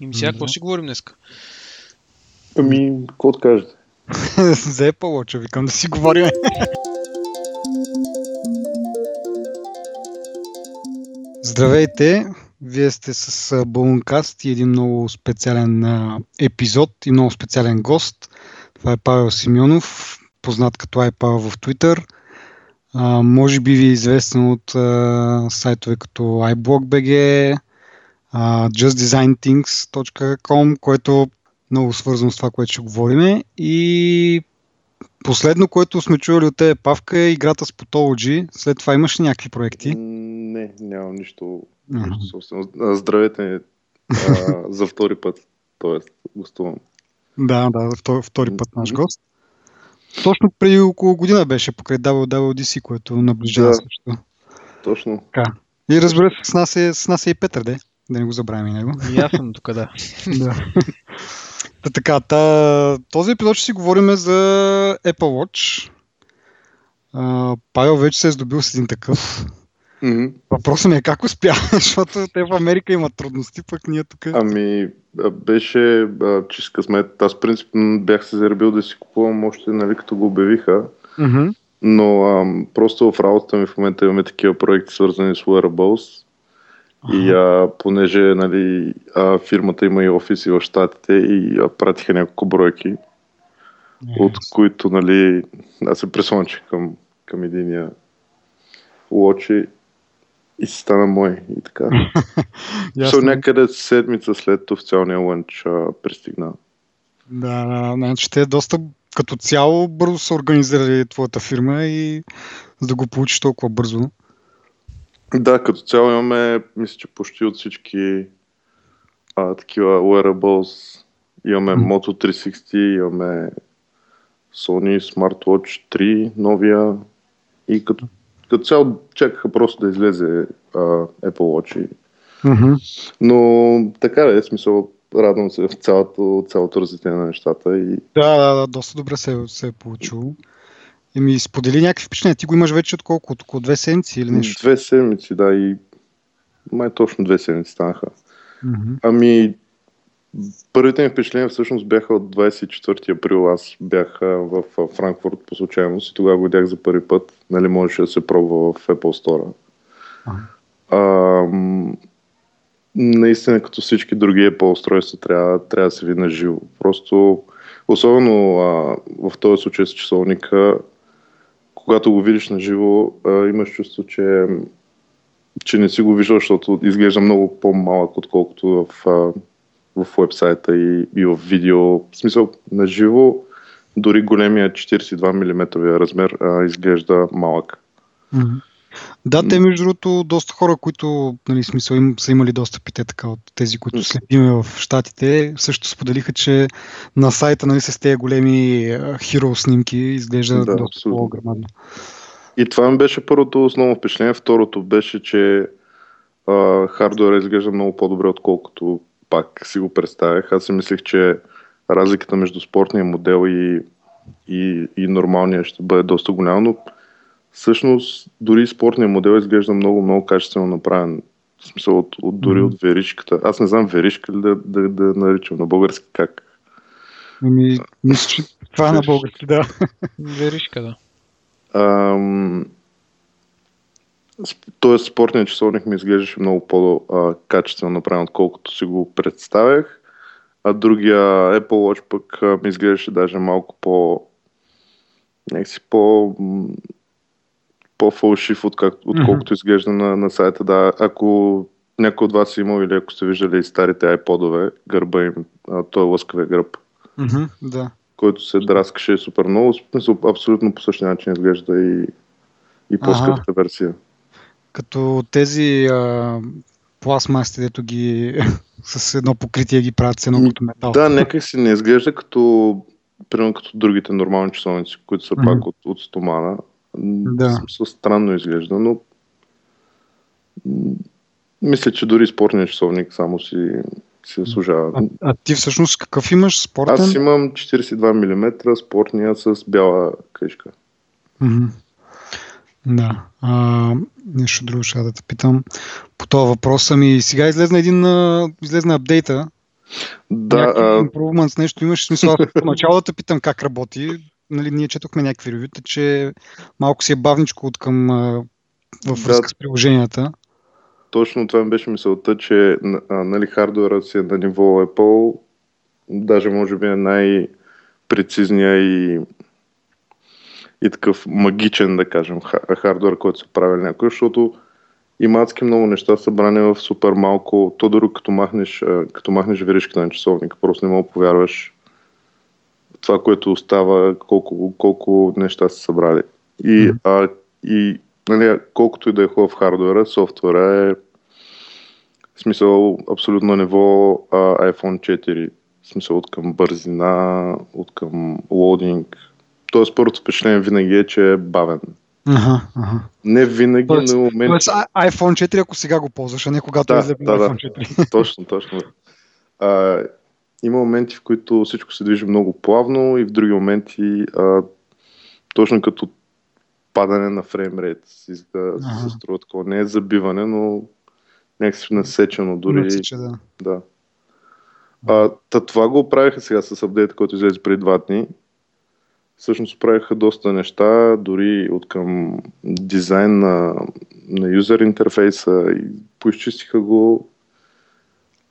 И ми сега, какво си говорим днес? Ами, какво да кажете? За Apple Watch, викам да си говорим. Здравейте! Вие сте с Balloncast и един много специален епизод и много специален гост. Това е Павел Симеонов, познат като iPavel в Twitter. А, може би ви е известен от а, сайтове като iBlog.bg, uh, justdesignthings.com, което е много свързано с това, което ще говорим. И последно, което сме чували от тебе, Павка, е играта с Potology. След това имаш ли някакви проекти? Не, нямам нищо, нищо собствено. Здравейте а, за втори път, т.е. гостувам. Да, да, втори, втори път наш гост. Точно преди около година беше покрай WWDC, което наближава Да. също. Точно. Така. И разбира се, с нас е, с нас е и Петър, де. Да не го забравим и него. И аз съм тук, да. да. Та, така, та, този епизод ще си говорим за Apple Watch. А, Павел вече се е здобил с един такъв. Мгм. Въпросът ми е как успя, защото те в Америка имат трудности, пък ние тук. Ами, а, беше а, чист късмет. Аз принципно бях се заребил да си купувам още, нали, като го обявиха. Мгм. Но ам, просто в работата ми в момента имаме такива проекти, свързани с wearables. И а, понеже нали, а, фирмата има и офиси в Штатите и а, пратиха няколко бройки, от които нали, аз се прислончих към, към единия лочи и си стана мой. И така. Со някъде седмица след официалния лънч а, пристигна. Да, да, значи те доста като цяло бързо са организирали твоята фирма и за да го получиш толкова бързо. Да, като цяло имаме, мисля, че почти от всички а, такива wearables. Имаме Мгм. Moto 360, имаме Sony Smartwatch 3, новия. И като, като цяло чакаха просто да излезе а, Apple Watch. И- Мгм. Но така е, смисъл, радвам се в цялото, цялото развитие на нещата. И Да, да, да, доста добре се, се е получило. И ми сподели някакви впечатления. Ти го имаш вече от колко? От около две седмици или нещо? две седмици, да, и май точно две седмици станаха. Мгм. Ами, първите ми впечатления всъщност бяха от 24 април. Аз бях в Франкфурт по случайност и тогава го видях за първи път. Нали, можеше да се пробва в Apple Store. Ага. А, наистина, като всички други Apple устройства, трябва, трябва да се види на живо. Просто, особено а, в този случай с часовника, когато го видиш на живо, имаш чувство, че, че не си го виждал, защото изглежда много по-малък, отколкото в, в вебсайта и, и в видео. В смисъл, на живо, дори големия 42 мм размер а, изглежда малък. Мгм. Да, те между другото доста хора, които нали, смисъл, им, са имали достъп и те така от тези, които следиме в Штатите, също споделиха, че на сайта нали, с тези големи хиро снимки изглежда Да, доста абсолютно. по-грамадно. И това ми беше първото основно впечатление. Второто беше, че а, хардуера изглежда много по-добре, отколкото пак си го представях. Аз си мислех, че разликата между спортния модел и, и, и нормалния ще бъде доста голяма, но всъщност дори спортния модел изглежда много, много качествено направен. В смисъл от, от дори Мгм. от веришката. Аз не знам веришка ли да, да, да наричам на български как. Ами, мисля, че това е на български, да. Веришка, да. Ам, Тоест спортният часовник ми изглеждаше много по-качествено направен, отколкото си го представях. А другия Apple Watch пък ми изглеждаше даже малко по... някакси по... по-фалшив, откак, отколкото изглежда на, на сайта. Да, ако някой от вас е имал или ако сте виждали старите iPod-ове, гърба им, а, той е лъскавия гръб, Мгм, да. който се драскаше супер много. Смисъл, абсолютно по същия начин изглежда и, и по-скъпата версия. Като тези а, пластмасите, дето ги с едно покритие ги правят с едно като метал. Да, нека си не изглежда като, примерно като другите нормални часовници, които са Мгм. пак от, от стомана. Да. в смисъл, странно изглежда, но мисля, че дори спортният часовник само си, си заслужава. А, а ти всъщност какъв имаш спортен? Аз имам 42 мм спортния с бяла кришка. Да. А, нещо друго ще да те питам. По този въпрос ми сега излезна един излезна апдейта Да, Някакви а, нещо имаш смисъл. Да те питам как работи. Нали, ние четохме някакви ревюта, че малко си е бавничко от към а, в Да. връзка с приложенията. точно това ми беше мисълта, че нали, хардуерът си е на ниво Apple, даже може би е най-прецизния и, и такъв магичен, да кажем, ха- хардуер, който са правили някой, защото има адски много неща събрани в супер малко. То дори като махнеш, като махнеш веришката на часовника, просто не мога повярваш това, което остава, колко, колко неща са събрали. И, Мгм. а, и нали, колкото и да е хубав хардуера, софтуера е в смисъл абсолютно ниво а, iPhone 4. В смисъл от към бързина, от към лоудинг. Тоест първото впечатление винаги е, че е бавен. Ага, ага. Не винаги, Тоест- но момент... Тоест iPhone 4, ако сега го ползваш, а не когато Да, е излезе да, да. iPhone 4. Точно, точно. А, има моменти, в които всичко се движи много плавно и в други моменти а, точно като падане на фреймрейт си, да, Ага. се струва такова. Не е забиване, но някакси насечено дори. Мисля, че да. Да. А, та това го правиха сега с апдейта, който излезе преди два дни. Всъщност правиха доста неща, дори от към дизайн на, на юзер интерфейса и поизчистиха го.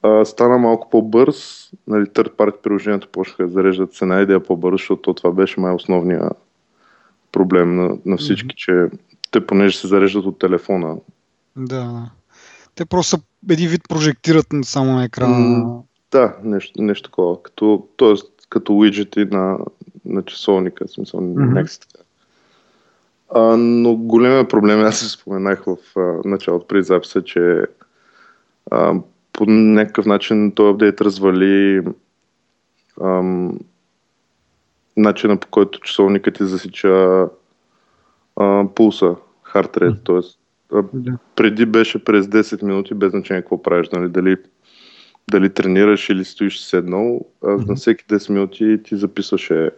А, стана малко по-бърз. Нали, third party приложението почнаха да зареждат с една идея по-бързо, защото това беше май основния проблем на, на всички, че те понеже се зареждат от телефона, Да. Те просто един вид прожектират само на екрана. М, Да, нещо, нещо такова. Като, тоест, като уиджети на, на часовника, смисъл, mm-hmm. някакси така. А, но големия проблем, аз се споменах в а, началото при записа, че а, по някакъв начин този апдейт развали ам, начина по който часовникът ти засича а, пулса, rate, Мгм. т.е. Да. преди беше през 10 минути, без значение какво правиш, нали, дали, дали тренираш или стоиш седнал, а Мгм. на всеки 10 минути ти записваше,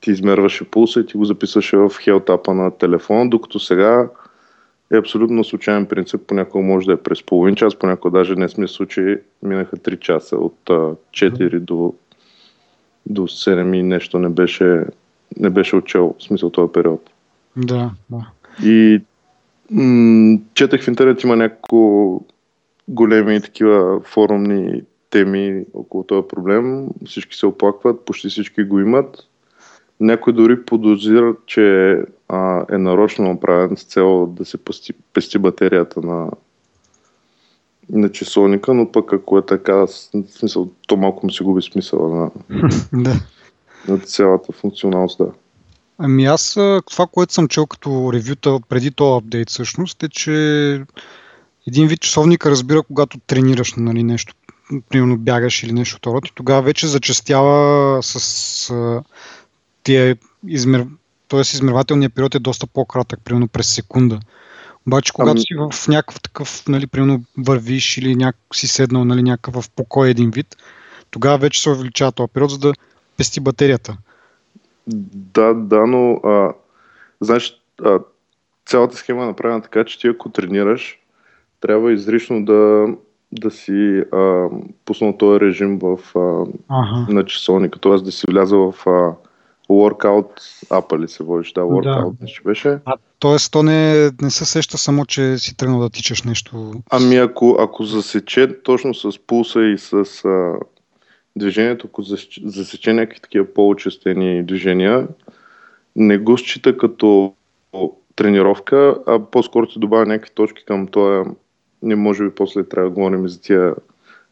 ти измерваше пулса и ти го записваше в хелтапа на телефона, докато сега е абсолютно случайен принцип, понякога може да е през половин час, понякога даже не сме случаи, минаха 3 часа от а, 4 до, до 7 и нещо не беше, не беше отчел, в смисъл този период. Да, да. И м- четах в интернет, има няколко големи такива форумни теми около този проблем. Всички се оплакват, почти всички го имат. Някой дори подозират, че а, е нарочно направен с цел да се пести, пести батерията на, на часовника, но пък ако е така, в смисъл, то малко му се губи смисъла на, да. на цялата функционалност. Да. Ами аз това, което съм чел като ревюта преди този апдейт всъщност е, че един вид часовника разбира когато тренираш нали, нещо, примерно бягаш или нещо второ, и тогава вече зачастява с а, тия измер... т.е. измервателният период е доста по-кратък, примерно през секунда. Обаче, когато Ами- си в някакъв такъв, нали, примерно вървиш или няк... си седнал нали, някакъв в покой един вид, тогава вече се увеличава този период, за да пести батерията. Да, да, но а, знаеш, а, цялата схема е направена така, че ти ако тренираш, трябва изрично да, да си а, пуснал този режим в, а, Ага. на часовника, т.е. да си влязал в а, workout апа ли се водиш, да, workout Да. нещо беше. А, тоест, то не, не се сече само, че си тръгнал да тичаш нещо. Ами ако, ако засече точно с пулса и с а, движението, ако засече, засече някакви такива по-очистени движения, не го счита като тренировка, а по-скоро ти добавя някакви точки към този... Не може би после трябва да говорим и за тия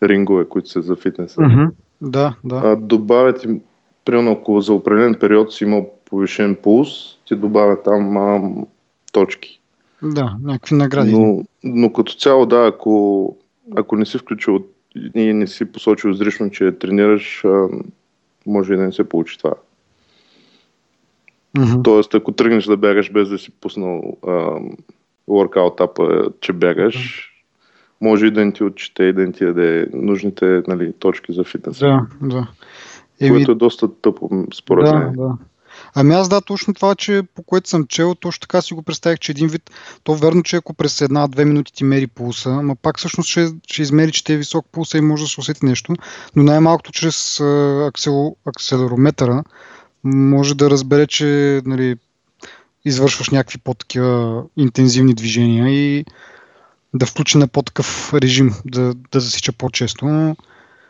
рингове, които са за фитнеса. Mm-hmm. Да, да. А, добавят им, примерно ако за определен период си имал повишен пулс, ти добавят там а, точки. Да, някакви награди. Но, но като цяло, да, ако, ако не си включил и не си посочил изрично, че тренираш, а, може и да не се получи това. Мгм. Тоест, ако тръгнеш да бягаш без да си пуснал workout апа, че бягаш, може и да не ти отчете и да не ти даде нужните нали, точки за фитнес. Да, да. Еми, Което е доста тъпо, според да, мен. да. Ами аз да, точно това, че по което съм чел, точно така си го представих, че един вид, то верно, че ако през една-две минути ти мери пулса, но пак всъщност ще, ще измери, че те е висок пулса и може да се усети нещо, но най-малкото чрез аксел, акселерометъра може да разбере, че нали, извършваш някакви по-такива интензивни движения и да включи на по-такъв режим, да, да засича по-често. Но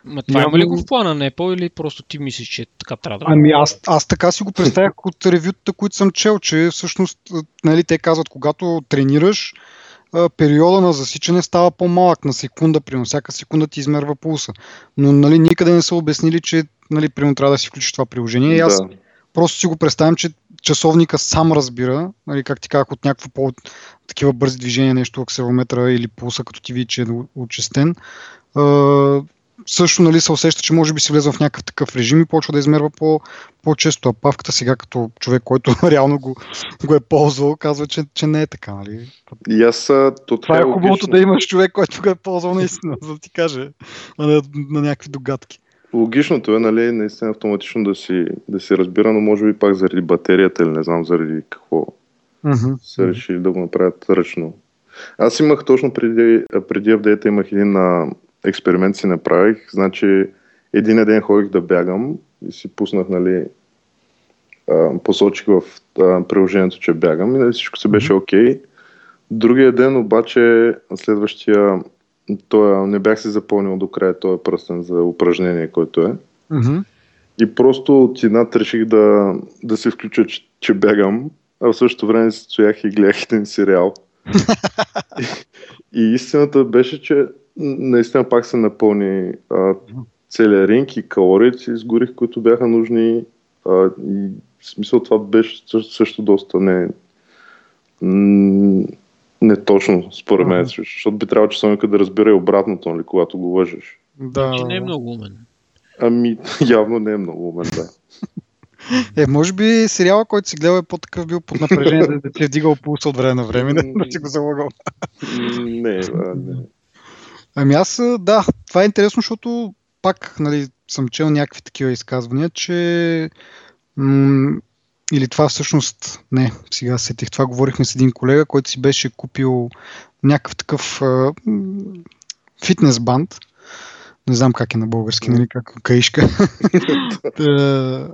Ма това Няма... има ли го в плана на Apple или просто ти мислиш, че така трябва да Ами аз, аз така си го представях от ревютата, които съм чел, че всъщност нали, те казват, когато тренираш, периода на засичане става по-малък на секунда, при всяка секунда ти измерва пулса. Но нали, никъде не са обяснили, че нали, примерно трябва да си включиш това приложение. Да. И аз просто си го представям, че часовника сам разбира, нали, как ти казах, от някакво по такива бързи движения, нещо акселометра или пулса, като ти види, че е очистен също нали, се усеща, че може би си влезе в някакъв такъв режим и почва да измерва по, по-често. А павката сега, като човек, който реално го, го е ползвал, казва, че, че не е така. Нали? И аз, то това е хубавото да имаш човек, който го е ползвал наистина, за да ти каже на, на, на някакви догадки. Логичното е, нали, наистина автоматично да си, да си разбира, но може би пак заради батерията или не знам заради какво uh-huh. са решили да го направят ръчно. Аз имах точно преди, преди апдейта имах един на експеримент си направих. Значи, един ден ходих да бягам и си пуснах, нали, посочих в приложението, че бягам и нали, всичко се беше окей. Okay. Другия ден обаче, следващия, той, не бях си запълнил до края този пръстен за упражнение, който е. Mm-hmm. И просто от една реших да, да се включа, че, че бягам, а в същото време стоях и гледах един сериал. и, и истината беше, че наистина пак се напълни а, целият ринг и калориите си изгорих, които бяха нужни. А, и в смисъл това беше също, също доста не, не точно, според мен, uh-huh. защото би трябвало часовника да разбира и обратното, нали, когато го лъжеш. Да. Не е много умен. Ами, явно не е много умен, да. Е, може би сериала, който си гледал е по-такъв бил под напрежение, да ти е вдигал пулса от време на време, да си го залагал. не, не. Ами аз, да, това е интересно, защото пак нали, съм чел някакви такива изказвания, че м- или това всъщност, не, сега сетих, това говорихме с един колега, който си беше купил някакъв такъв а, фитнес банд, не знам как е на български, нали, как каишка. та,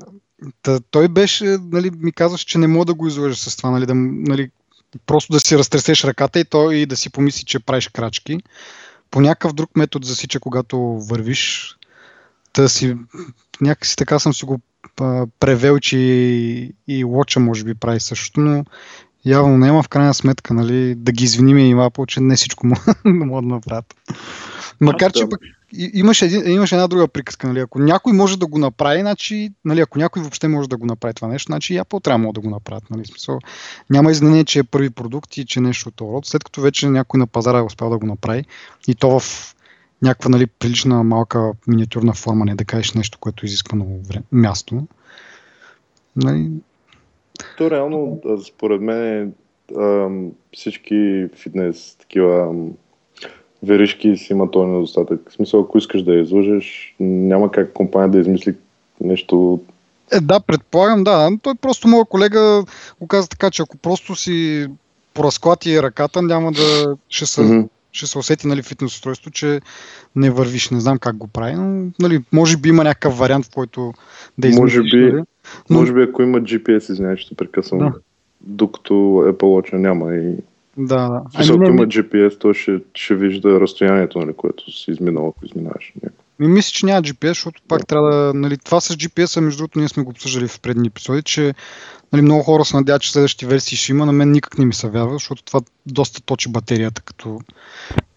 та, той беше, нали, ми казваше, че не мога да го излъжа с това, нали, да, нали, просто да си разтресеш ръката и той и да си помисли, че правиш крачки по някакъв друг метод засича, когато вървиш. Та си, някакси така съм си го превел, че и, и Watcha може би прави същото, но явно няма в крайна сметка, нали, да ги извиним и Apple, че не всичко могат да направят. Макар, че пък имаше, един, имаше една друга приказка. Нали? Ако някой може да го направи, значи, нали, ако някой въобще може да го направи това нещо, значи и Apple трябва да го направят. Нали? Смисъл, няма изнение, че е първи продукт и че е нещо от род. След като вече някой на пазара е успял да го направи и то в някаква нали, прилична малка миниатюрна форма, не да кажеш нещо, което изисква много време, място. Нали... То реално, според мен, всички фитнес такива веришки си има този недостатък. В смисъл, ако искаш да я излъжеш, няма как компания да измисли нещо е, да, предполагам, да. Той просто моят колега го каза така, че ако просто си поразклати ръката, няма да ще се, mm-hmm. ще се усети нали, фитнес устройство, че не вървиш. Не знам как го прави, но нали, може би има някакъв вариант, в който да измислиш. Може би, нали? Но... може би ако има GPS, извинявай, ще прекъсвам. Да. Докато Apple Watch няма и да, да. Ами, има GPS, то ще, ще вижда разстоянието, нали, което си изминал, ако изминаваш Ми, мисля, че няма GPS, защото пак да. трябва да... Нали, това с GPS-а, между другото, ние сме го обсъждали в предни епизоди, че нали, много хора се надяват, че следващите версии ще има. На мен никак не ми се вярва, защото това доста точи батерията. Като...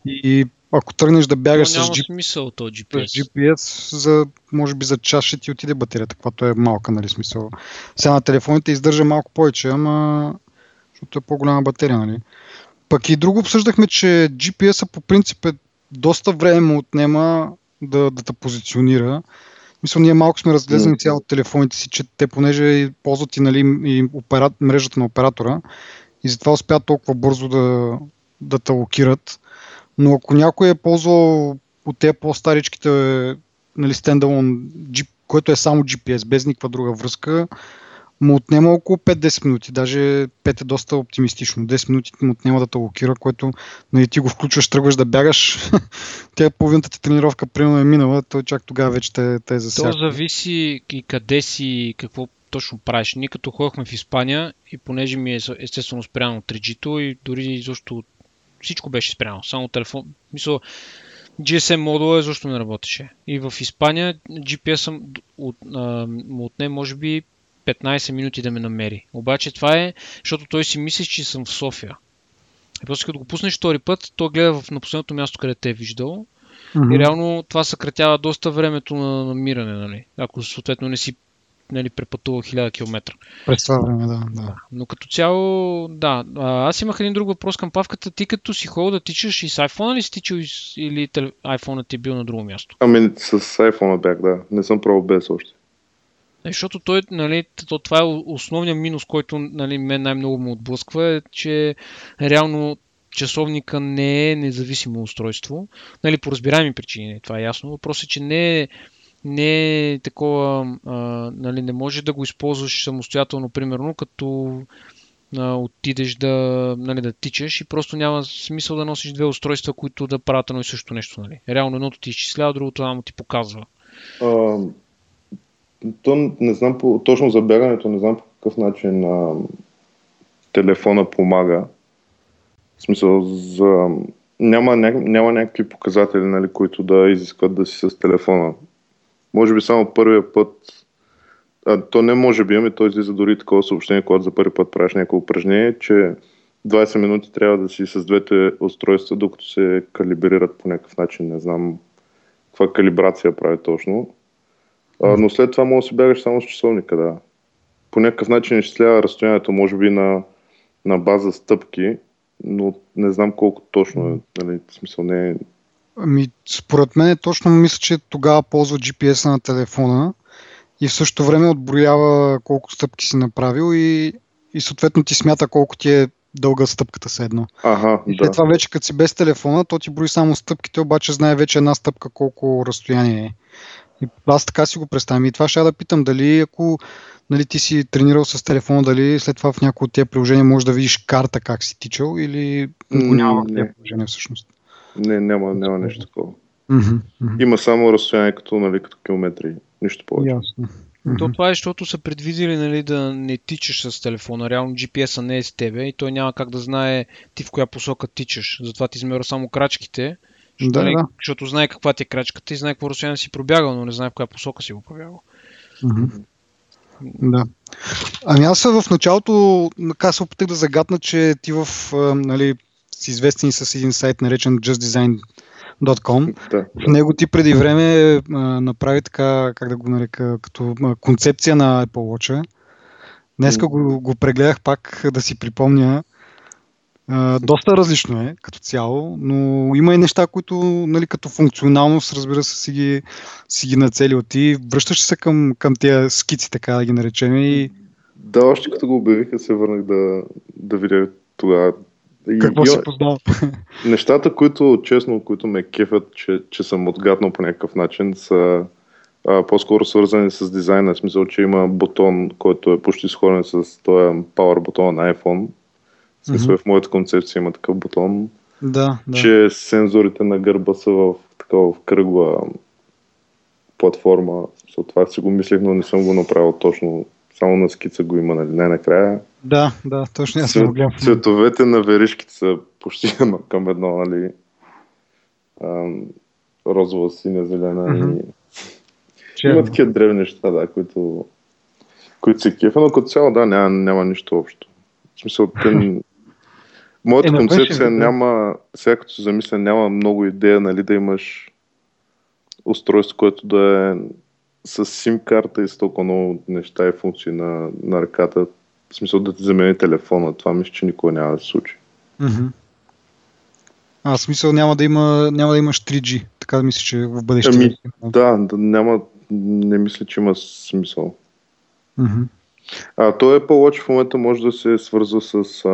И ако тръгнеш да бягаш с, G... смисъл, то GPS. с GPS, за, може би за час ще ти отиде батерията, която е малка, нали смисъл. Сега на телефоните издържа малко повече, ама защото е по-голяма батерия, нали? Пък и друго обсъждахме, че GPS-а по принцип е доста време му отнема да, да те позиционира. Мисля, ние малко сме разглезани цяло от телефоните си, че те понеже ползват и, нали, и опера... мрежата на оператора и затова успяват толкова бързо да, да те локират. Но ако някой е ползвал от тези по-старичките нали, стендалон, което е само GPS, без никаква друга връзка, му отнема около 5-10 минути. Даже 5 е доста оптимистично. 10 минути му отнема да те локира, което нали, ти го включваш, тръгваш да бягаш. Тя половината ти тренировка примерно е минала, той чак тогава вече те, те е засяга. То зависи и къде си, какво точно правиш. Ние като ходихме в Испания и понеже ми е естествено спряно 3G-то и дори защо всичко беше спряно. Само телефон. Мисля, GSM модула защо не работеше. И в Испания GPS от, а, му отне може би 15 минути да ме намери. Обаче това е, защото той си мисли, че съм в София. И после като го пуснеш втори път, той гледа в, на последното място, където те е виждал. Mm-hmm. И реално това съкратява доста времето на намиране, нали? Ако съответно не си нали, препътувал 1000 км. През това време, да, да. Но като цяло, да. Аз имах един друг въпрос към Павката. Ти като си ходил да тичаш и с iPhone ли си тичал или iPhone ти е бил на друго място? Ами с iPhone бях, да. Не съм правил без още. Е, защото той, нали, то, това е основният минус, който нали, мен най-много му отблъсква, е, че реално часовника не е независимо устройство. Нали, по разбираеми причини, това е ясно. Въпросът е, че не е не е такова, а, нали, не може да го използваш самостоятелно, примерно, като а, отидеш да, нали, да тичаш и просто няма смисъл да носиш две устройства, които да правят едно и също нещо. Нали. Реално едното ти изчислява, другото само ти показва. А, то не знам по, точно за бягането, не знам по какъв начин а, телефона помага. В смисъл за... Няма, ня, няма някакви показатели, нали, които да изискват да си с телефона. Може би само първия път, а, то не може би, ами то излиза дори такова съобщение, когато за първи път правиш някакво упражнение, че 20 минути трябва да си с двете устройства, докато се калибрират по някакъв начин. Не знам каква калибрация прави точно. А, но след това може да си бягаш само с часовника, да. По някакъв начин изчислява разстоянието, може би на, на база стъпки, но не знам колко точно е. Нали, в смисъл не е Ами, според мен точно мисля, че тогава ползва GPS на телефона и в същото време отброява колко стъпки си направил и, и съответно ти смята колко ти е дълга стъпката се едно. Ага, и след да. това вече като си без телефона, то ти брои само стъпките, обаче знае вече една стъпка колко разстояние е. И аз така си го представям. И това ще да питам дали ако нали, ти си тренирал с телефона, дали след това в някои от тези приложения можеш да видиш карта как си тичал или го няма в тези приложения всъщност. Не, няма, няма нещо такова. Mm-hmm, mm-hmm. Има само разстояние като, нали, като километри. Нищо повече. Ясно. То това е, защото са предвидели нали, да не тичаш с телефона. Реално GPS-а не е с тебе и той няма как да знае ти в коя посока тичаш. Затова ти измерва само крачките. Да, нали, да. Защото знае каква ти е крачката и знае какво разстояние си пробягал, но не знае в коя посока си го пробягал. Mm-hmm. Да. Ами аз в началото така се опитах да загадна, че ти в, нали, си известен с един сайт наречен justdesign.com. Да. В него ти преди време а, направи така, как да го нарека, като а, концепция на Apple Watch. Днеска го, го прегледах пак да си припомня. А, доста различно е като цяло, но има и неща, които нали, като функционалност, разбира се, си ги, си ги нацелил ти. Връщаш се към, към тези скици, така да ги наречем. И... Да, още като го обявиха, се върнах да, да видя тогава. Какво и, си познал? Нещата, които, честно, които ме кефят, че, че съм отгаднал по някакъв начин, са а, по-скоро свързани с дизайна, в смисъл, че има бутон, който е почти сходен с този Power бутон на iPhone. Смисъл, mm-hmm. в моята концепция има такъв бутон. Да, да. Че сензорите на гърба са в такава в кръгла платформа. Това си го мислех, но не съм го направил точно. Само на скица го има, нали? Не накрая. Да, да, точно аз го гледам. Цветовете на веришките са почти към едно, нали? Ам, розова, синя, зелена Мгм. и... Черно. Има такива древни неща, да, които, които се кефа, но като цяло, да, няма, няма нищо общо. В смисъл, те... Моята Е, концепция да. няма, сега като се замисля, няма много идея, нали, да имаш устройство, което да е с сим карта и с толкова много неща и функции на, на ръката. В смисъл да ти замени телефона. Това мисля, че никога няма да се случи. Мгм. А, в смисъл няма да, има, няма да имаш 3G, така да мисля, че в бъдеще. Ами, Да, да, няма, не мисля, че има смисъл. Мгм. А, той Apple Watch в момента може да се свързва с а,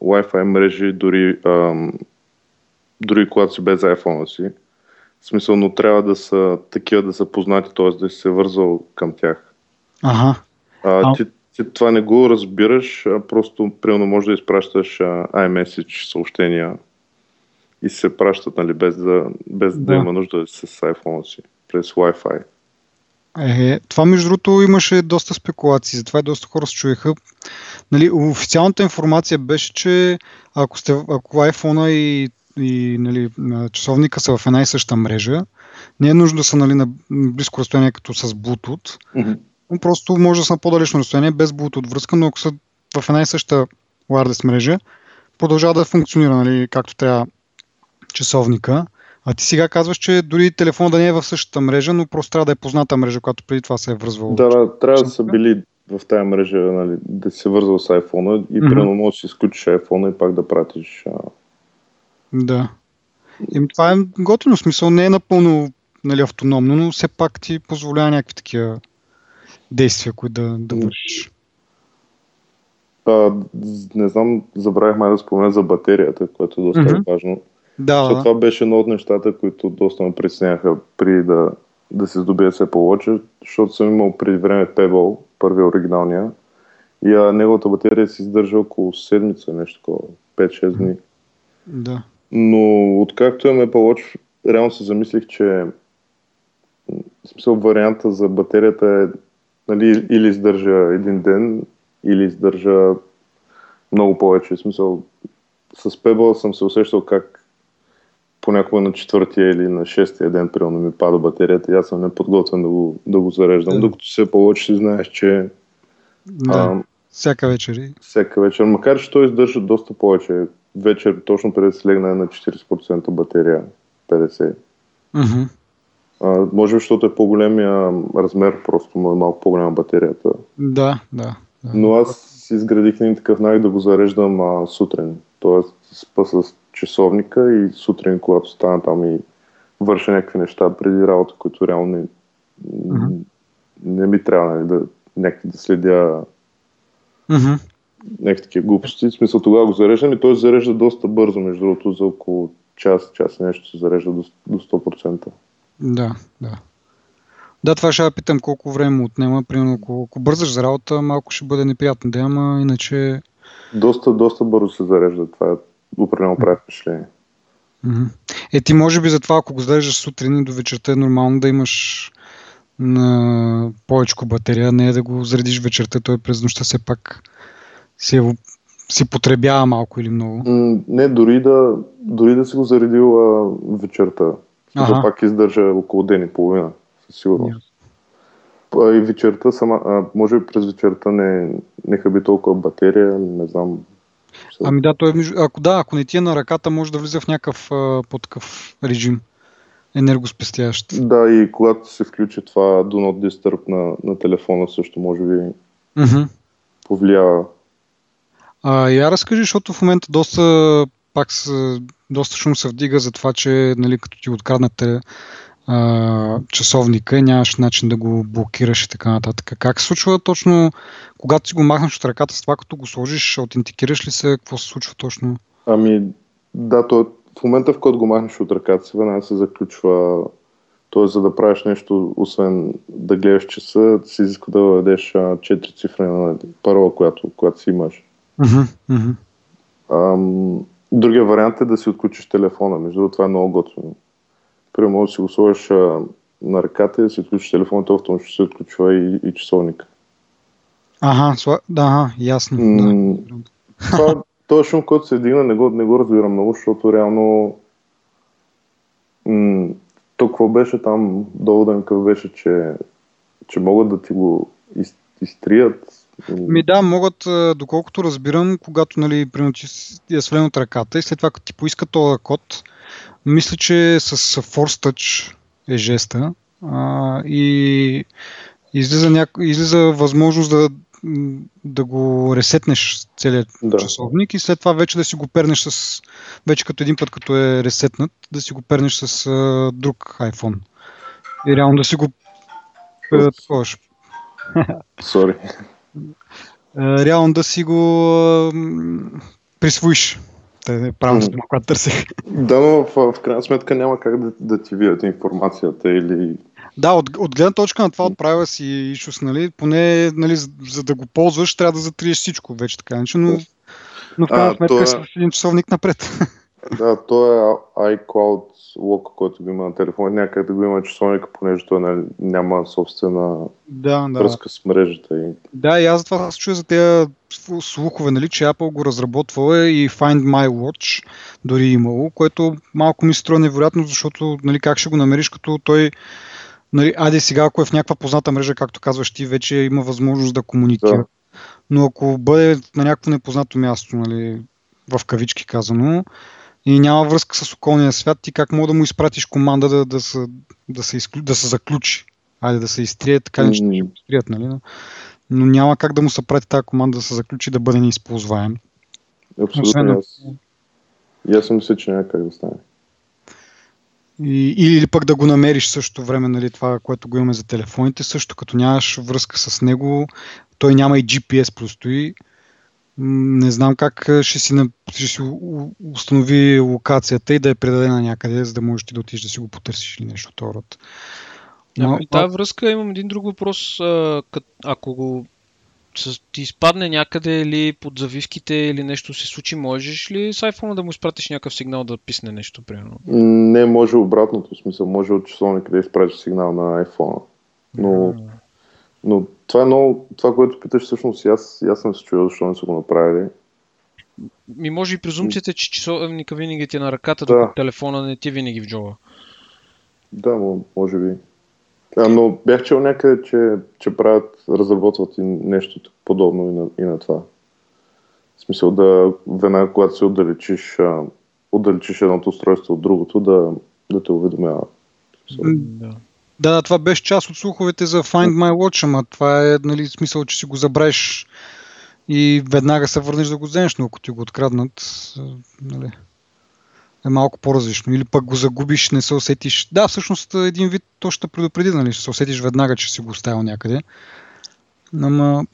Wi-Fi мрежи, дори, а, дори когато си без iPhone си. В смисъл, но трябва да са такива да са познати, т.е. да си се вързал към тях. Ага. А. ти ти това не го разбираш, а просто примерно можеш да изпращаш а, iMessage съобщения и се пращат, нали, без да, без да. да има нужда с iPhone си, през Wi-Fi. Е, това между другото имаше доста спекулации, затова и доста хора се чуеха. Нали, официалната информация беше, че ако, сте, ако iPhone и, и нали, часовника са в една и съща мрежа, не е нужно да са нали, на близко разстояние като с Bluetooth. Mm-hmm. Просто може да са на по-далечно разстояние без Bluetooth връзка, но ако са в една и съща wireless мрежа, продължава да функционира нали, както трябва часовника. А ти сега казваш, че дори телефон да не е в същата мрежа, но просто трябва да е позната мрежа, която преди това се е връзвала. Да, да, трябва да са били в тази мрежа, нали, да си се вързал с iPhone и mm-hmm. примерно можеш да си изключиш iPhone и пак да пратиш. А... Да. И това е готино, смисъл не е напълно нали, автономно, но все пак ти позволява някакви такива действия, които да, да вършиш. А, не знам, забравих май да спомена за батерията, което е доста mm-hmm. важно. Да, Защото това беше едно от нещата, които доста ме притесняха при да, да се здобия се получа, защото съм имал преди време Pebble, първия оригиналния, и а, неговата батерия се издържа около седмица, нещо такова, 5-6 дни. Да. Но откакто имаме Watch, реално се замислих, че в смисъл варианта за батерията е нали, или издържа един ден, или издържа много повече. В смисъл, с Pebble съм се усещал как понякога на четвъртия или на шестия ден, примерно, ми пада батерията и аз съм неподготвен да го, да го зареждам. Да. Докато се получи, си знаеш, че... Да, а, всяка вечер. Всяка вечер. Макар, че той издържа доста повече. Вечер, точно преди да се легна е на 40% батерия. 50%. Uh-huh. А, може би, защото е по-големия размер, просто му е малко по-голяма батерията. Да, да. да. Но аз изградих един такъв навик да го зареждам а, сутрин. Тоест, спа с часовника и сутрин, когато стана там и върша някакви неща преди работа, които реално не, mm-hmm. не ми трябва нали, да, някакви да следя mm-hmm. някакви такива глупости. В смисъл тогава го зареждам и той зарежда доста бързо, между другото, за около час, час нещо се зарежда до, до 100%. Да, да. Да, това ще я питам колко време отнема. Примерно, ако, ако бързаш за работа, малко ще бъде неприятно да, ама иначе... Доста, доста бързо се зарежда. Това е определено прави впечатление. Е, ти може би затова, ако го зареждаш сутрин и до вечерта е нормално да имаш на повече батерия, не е да го заредиш вечерта, той през нощта все пак си, е, си потребява малко или много. Не, дори да, дори да си го заредил а, вечерта. Ага. пак издържа около ден и половина, със сигурност. Yeah. И вечерта сама, а, може би през вечерта не, не хаби толкова батерия, не знам. Ами да, той, ако да, ако не ти е на ръката, може да влиза в някакъв по такъв режим енергоспестящ. Да, и когато се включи това Do Not Disturb на, на телефона, също може би uh-huh. повлиява. А, я разкажи, защото в момента доста пак с, доста шум се вдига за това, че нали, като ти откраднете а, часовника, нямаш начин да го блокираш и така нататък. Как се случва точно, когато си го махнеш от ръката, с това като го сложиш, аутентикираш ли се, какво се случва точно? Ами, да, то в момента, в който го махнеш от ръката си, веднага се заключва т.е. за да правиш нещо, освен да гледаш часа, си изисква да въведеш 4 цифри на парола, която, която си имаш. Uh-huh. Ам, Другия вариант е да си отключиш телефона. Между другото, това е много готино. Примерно, да си го сложиш на ръката и да си отключиш телефона, то автоматично се отключва и, и часовник. Ага, сла... да, ага, ясно. М- да. Това, този шум, който се вдигна, не го, не го разбирам много, защото реално м- то какво беше там, довода ми беше, че, че могат да ти го из, изтрият ми да, могат, доколкото разбирам, когато нали, примерно ти е свален от ръката и след това като ти поиска този код, мисля, че с Force Touch е жеста а, и излиза, няко... излиза възможност да, да го ресетнеш целият да. часовник и след това вече да си го пернеш с, вече като един път като е ресетнат, да си го пернеш с а, друг iPhone. И реално да си го Сори. Е, реално да си го присвоиш. Те е правилно дума, която търсех. Да, но в, в крайна сметка няма как да, да ти видят информацията или... Да, от, от гледна точка на това от правила си ишус, нали, поне нали, за, за да го ползваш, трябва да затриеш всичко вече така, иначе, но, но в крайна сметка е... с един часовник напред. Да, то е iCloud лока, който го има на телефона, някъде да го има часовника, понеже той нали, няма собствена да, да. връзка с мрежата. И... Да, и аз затова аз чуя за тези слухове, нали, че Apple го разработвала и Find My Watch дори е имало, което малко ми се струва невероятно, защото нали, как ще го намериш, като той нали, аде сега, ако е в някаква позната мрежа, както казваш ти, вече има възможност да комуникира. Да. Но ако бъде на някакво непознато място, нали, в кавички казано, и няма връзка с околния свят, ти как мога да му изпратиш команда да, да, се, да, се, изклю, да се заключи? Айде да се изтрие, така не ще mm. изтрият, нали? Но, но няма как да му се прати тази команда да се заключи да бъде неизползваем. Абсолютно. Освен, аз, и аз съм мисля, че няма как да стане. И, или пък да го намериш също време, нали, това, което го имаме за телефоните, също като нямаш връзка с него, той няма и GPS просто и не знам как ще си, ще си установи локацията и да е предадена някъде, за да можеш ти да отидеш да си го потърсиш или нещо от род. Но, ами, тази връзка имам един друг въпрос. Ако го ти изпадне някъде или под завивките или нещо се случи, можеш ли с iPhone да му изпратиш някакъв сигнал да писне нещо, примерно? Не, може обратното смисъл. Може от часовника да изпратиш сигнал на iPhone. Но, но това е много, това, което питаш всъщност и аз, и аз съм се чуял, защо не са го направили. Ми може и презумцията, че часовника винаги ти е на ръката, да. докато телефона не ти е винаги в джоба. Да, може би. А, но бях чел някъде, че, че правят, разработват и нещо подобно и на, и на това. В смисъл да веднага, когато се отдалечиш, отдалечиш едното устройство от другото, да, да те уведомява. Да. Да, това беше част от слуховете за Find My Watch, ама това е нали, смисъл, че си го забравиш и веднага се върнеш да го вземеш, но ако ти го откраднат, нали, е малко по-различно. Или пък го загубиш, не се усетиш. Да, всъщност един вид то ще предупреди, нали, ще се усетиш веднага, че си го оставил някъде. Ама...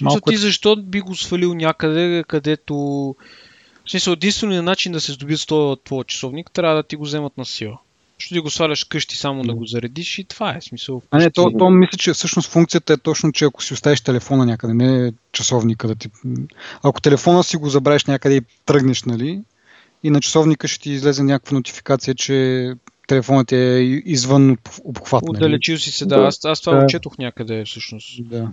Малко... Ти е- защо би го свалил някъде, където... В смисъл, единственият начин да се здобият с този твой часовник, трябва да ти го вземат на сила. Ще ти го сваляш къщи само да го заредиш и това е смисъл. А не, то, то мисля, че всъщност функцията е точно, че ако си оставиш телефона някъде, не часовника да ти... Ако телефона си го забравиш някъде и тръгнеш, нали, и на часовника ще ти излезе някаква нотификация, че телефонът е извън обхват. Нали? Отдалечил си се, да. Аз, аз това да. отчетох някъде всъщност. Да.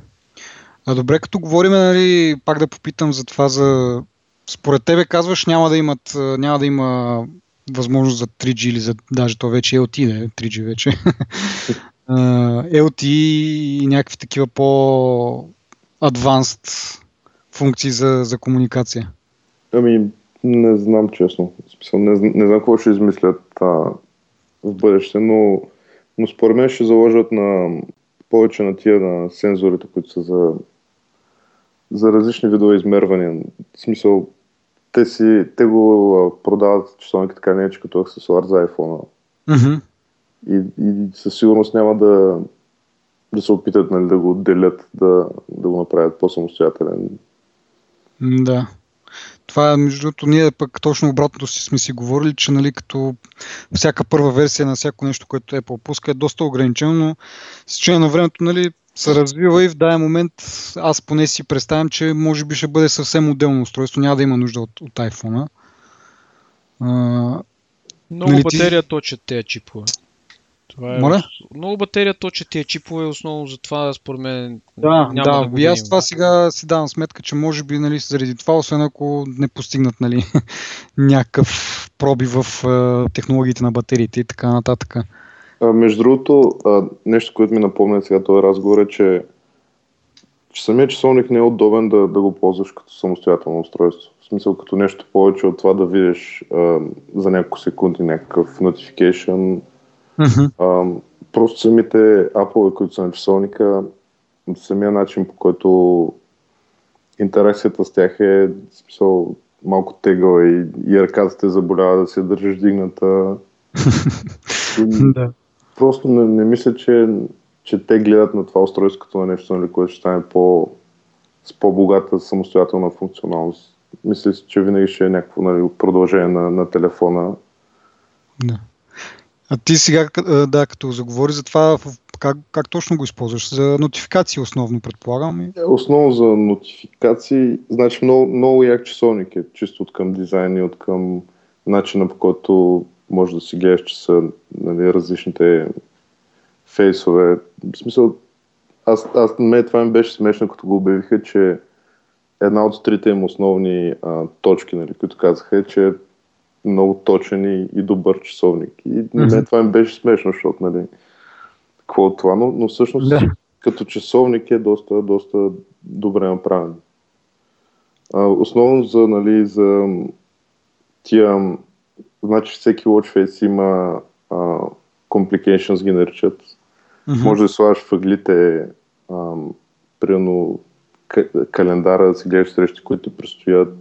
А добре, като говорим, нали, пак да попитам за това, за... Според тебе казваш, няма да, имат, няма да има възможност за 3G или за даже то вече LTE, не 3G вече. LTE и някакви такива по-адванст функции за, за комуникация. Ами, не знам честно. Не, не знам какво ще измислят а, в бъдеще, но, но според мен ще заложат на повече на тия на сензорите, които са за, за различни видове измервания. В смисъл, те, си, те го продават часовника така не че като аксесуар за iPhone. Mm-hmm. И, и със сигурност няма да, да се опитат нали, да го отделят, да, да го направят по-самостоятелен. Да. Това е, между другото, ние пък точно обратното си сме си говорили, че нали, като всяка първа версия на всяко нещо, което Apple пуска е доста ограничено, но с течение на времето нали, се развива и в даден момент аз поне си представям, че може би ще бъде съвсем отделно устройство, няма да има нужда от, от iPhone. А, Много нали, батерия ти... точат тези чипове. Това е... Моля? Много батерия точат тия чипове, основно за това, според мен. Да, няма да, да и аз това сега си давам сметка, че може би нали, заради това, освен ако не постигнат нали, някакъв проби в uh, технологиите на батериите и така нататък. А, между другото, а, нещо, което ми напомня сега този разговор е, че, че самият часовник не е удобен да, да го ползваш като самостоятелно устройство. В смисъл като нещо повече от това да видиш а, за няколко секунди някакъв notification. Mm-hmm. А, просто самите Apple, които са на часовника, самия начин по който интеракцията с тях е смисъл, малко тегъл и, и ръката те заболява да се държиш дигната. да просто не, не мисля, че, че те гледат на това устройство като на нещо, нали, което ще стане по, с по-богата самостоятелна функционалност. Мисля, че винаги ще е някакво нали, продължение на, на телефона. Да. А ти сега, да, като заговори за това, как, как точно го използваш? За нотификации основно, предполагам? Е, основно за нотификации, значи много, много як часовник е, чисто от към дизайн и от към начина по който може да си гледаш часа, нали, различните фейсове. В смисъл, аз, аз на мен това ми беше смешно, като го обявиха, че една от трите им основни а, точки, нали, които казаха е, че е много точен и, и добър часовник. И на мен това ми беше смешно, защото, нали, какво от това, но, но всъщност yeah. като часовник е доста, доста добре направен. А, основно за, нали, за тия, значи всеки watch face има а, complications ги наричат. Mm-hmm. Може да слагаш въглите, примерно календара, да си гледаш срещи, които предстоят.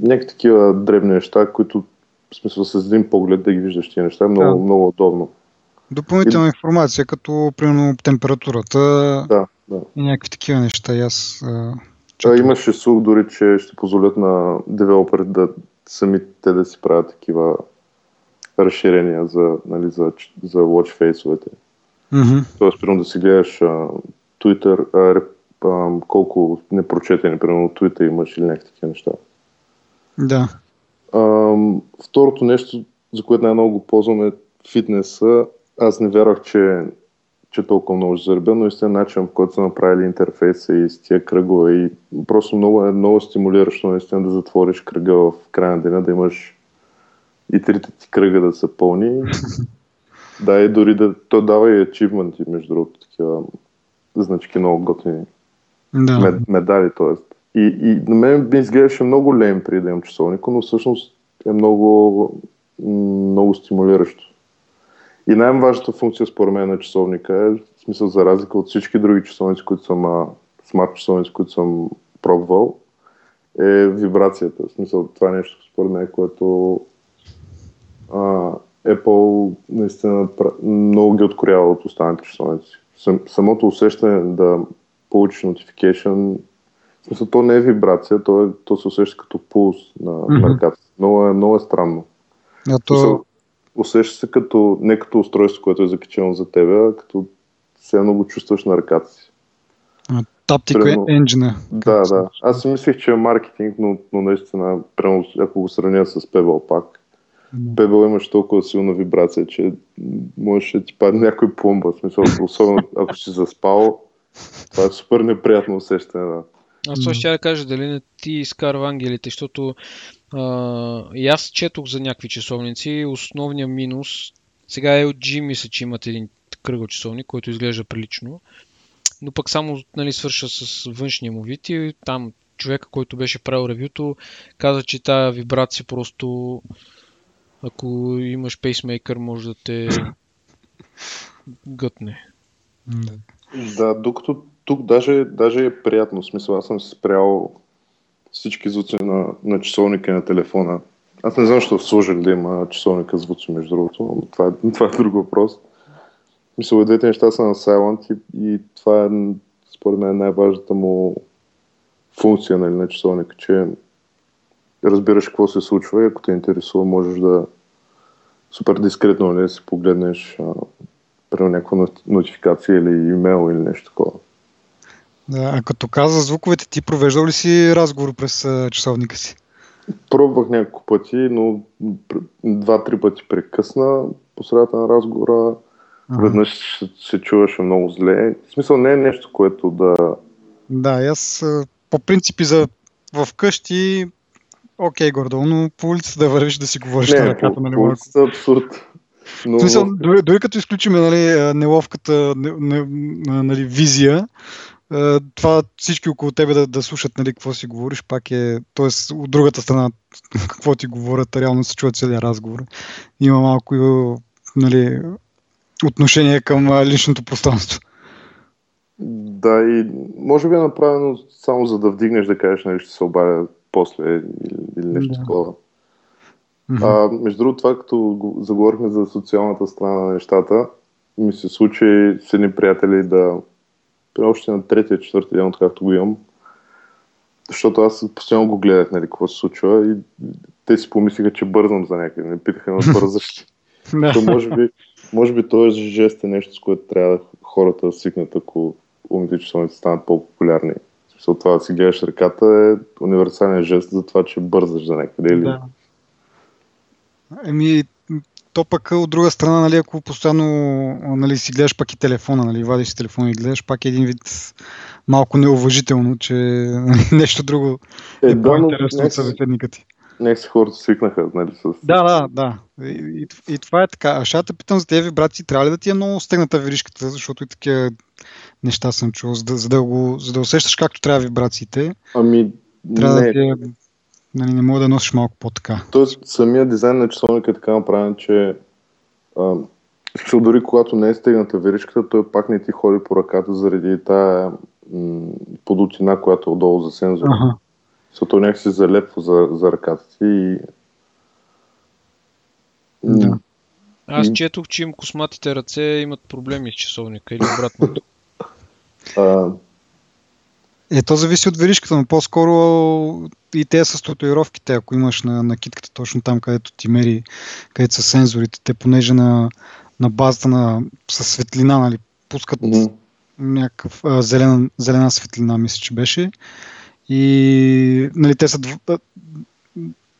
някакви такива дребни неща, които в смисъл с един поглед да ги виждаш тия неща е много, да. много удобно. Допълнителна и... информация, като примерно температурата да, да. и някакви такива неща. И аз, а, а, имаше слух дори, че ще позволят на девелоперите да самите да си правят такива разширения за, нали, за, за watch face-овете. Mm-hmm. Тоест, примерно да си гледаш а, Twitter, а, а, колко непрочетени, примерно Twitter имаш или някакви такива неща. Да. А, второто нещо, за което най-много го ползвам е фитнеса. Аз не вярвах, че, че толкова много заребя, но истина начин, в който са направили интерфейса и с тия кръгове и просто много е много стимулиращо наистина да затвориш кръга в края на деня, да имаш и трите ти кръга да са пълни. да, и дори да то дава и ачивменти, между другото, такива значки много готини. Да. Мед, медали, т.е. И, и на мен ми изглеждаше много лен при да имам часовника, но всъщност е много, много стимулиращо. И най-важната функция според мен на часовника е, в смисъл за разлика от всички други часовници, които съм, смарт часовници, които съм пробвал, е вибрацията. В смисъл това е нещо според мен, което а, Apple наистина много ги откорява от останалите часовници. Сам, самото усещане да получиш notification, в смисъл, то не е вибрация, то, е, то се усеща като пулс на, mm-hmm. на ръката. Много е, много е странно. А то... Усеща се като, не като устройство, което е закачено за теб, а като все едно го чувстваш на ръката си. Таптика Прено... енджина. Да, да. Аз си мислих, че е маркетинг, но, но наистина, прямо, ако го сравня с Pebble пак, Pebble имаш толкова силна вибрация, че можеш да ти падне някой пломба. В смисъл, особено ако си заспал, това е супер неприятно усещане. Да. Аз това ще да кажа дали не ти изкарва ангелите, защото а, и аз четох за някакви часовници. Основният минус, сега LG мисля, че имат един кръгъл часовник, който изглежда прилично, но пък само нали, свърша с външния му вид и там човека, който беше правил ревюто, каза, че тая вибрация просто ако имаш пейсмейкър, може да те гътне. Да, докато тук даже, даже е приятно. В смисъл, аз съм спрял всички звуци на, на часовника и на телефона. Аз не знам, защо сложили да има часовника звуци, между другото, но това е, това е друг въпрос. Мисля, двете неща са на Silent и, и това е, според мен, най-важната му функция нали, на часовника, че разбираш какво се случва и ако те интересува, можеш да супер дискретно нали, да си погледнеш при някаква нотификация или имейл или нещо такова. Да, а като каза звуковете, ти провеждал ли си разговор през часовника си? Пробвах няколко пъти, но два-три пъти прекъсна по средата на разговора. Ага. Веднъж се, се чуваше много зле. В смисъл не е нещо, което да... Да, аз по принципи за вкъщи окей, гордо, но по улицата да вървиш да си говориш не, на ръката, нали? По улицата е абсурд. Но... Смисъл, дори, дори като изключим нали, неловката не, не, нали, визия, това всички около тебе да, да слушат нали, какво си говориш, пак е, т.е. от другата страна какво ти говорят, реално се чува целият разговор. Има малко нали, отношение към личното пространство. Да, и може би е направено само за да вдигнеш да кажеш, нали, ще се обадя после или, или нещо да. такова. Mm-hmm. А, между другото, това като заговорихме за социалната страна на нещата, ми се случи с едни приятели да, при още на третия, четвъртия ден, откакто го имам, защото аз постоянно го гледах, нали, какво се случва и те си помислиха, че бързам за някъде. Не питаха ме бързаш ли. То може би, може би този жест е нещо, с което трябва хората да свикнат, ако умните часовници станат по-популярни. Смисъл, това да си гледаш ръката е универсален жест за това, че бързаш за някъде. Или... Да. Еми, то пък от друга страна, нали, ако постоянно нали, си гледаш пак и телефона, нали, вадиш си телефона и гледаш, пак е един вид малко неуважително, че нещо друго е, е по-интересно от събеседника ти. Нека се хората свикнаха, нали? С... Да, да, да. И, и, и това е така. А ще те питам за тези вибрации, трябва ли да ти е много стегната веришката, защото и такива неща съм чул, за да, за да, го, за да усещаш както трябва вибрациите. Ами, трябва не. да ти е, нали, не мога да носиш малко по-така. Тоест, самия дизайн на часовника е така направен, че а, дори когато не е стегната веришката, той пак не ти ходи по ръката заради тая м- подутина, която е отдолу за сензора. Ага. Защото някак се залепва за, за ръката ти и... Да. Аз четох, че им косматите ръце имат проблеми с часовника или обратното. А... Е, то зависи от веришката, но по-скоро и те с татуировките, ако имаш на, на китката точно там, където ти мери, където са сензорите, те понеже на, на базата на със светлина, нали, пускат mm-hmm. някакъв а, зелена, зелена светлина, мисля, че беше. И нали, те, са,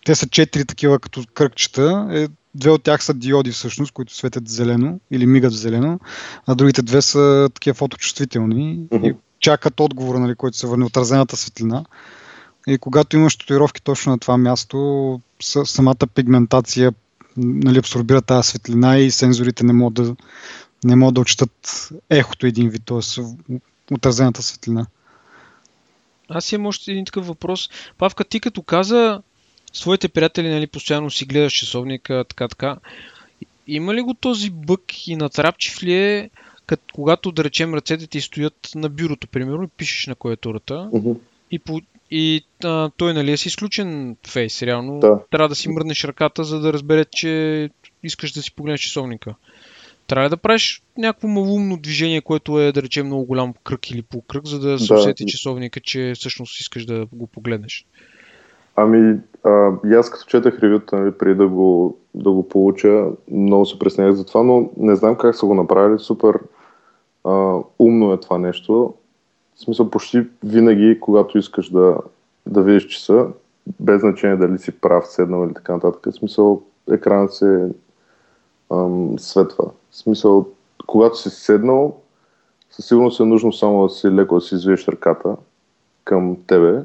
те са четири такива като кръгчета. Е, две от тях са диоди всъщност, които светят зелено или мигат в зелено, а другите две са такива фоточувствителни mm-hmm. и чакат отговора, нали, който се върне отразената светлина. И когато имаш татуировки точно на това място, самата пигментация нали, абсорбира тази светлина и сензорите не могат да, не могат да отчитат ехото един вид, т.е. отразената светлина. Аз имам още един такъв въпрос. Павка, ти като каза своите приятели, нали, постоянно си гледаш часовника, така, така. Има ли го този бък и натрапчив ли е, кът, когато, да речем, ръцете ти стоят на бюрото, примерно, и пишеш на клавиатурата, uh-huh. и, по, и а, той, нали, е си изключен фейс, реално. Да. Трябва да си мръднеш ръката, за да разбере, че искаш да си погледнеш часовника. Трябва да правиш някакво малумно движение, което е, да речем, много голям кръг или полукръг, за да се да. усети часовника, че всъщност искаш да го погледнеш. Ами, а, и аз като четах ревюта, нали, преди да го, да го получа, много се преснях за това, но не знам как са го направили. Супер а, умно е това нещо. В смисъл, почти винаги, когато искаш да, да видиш часа, без значение дали си прав, седнал или така нататък, в смисъл, екранът се ам, светва. В смисъл, когато си седнал, със сигурност е нужно само да си леко да си извиеш ръката към тебе,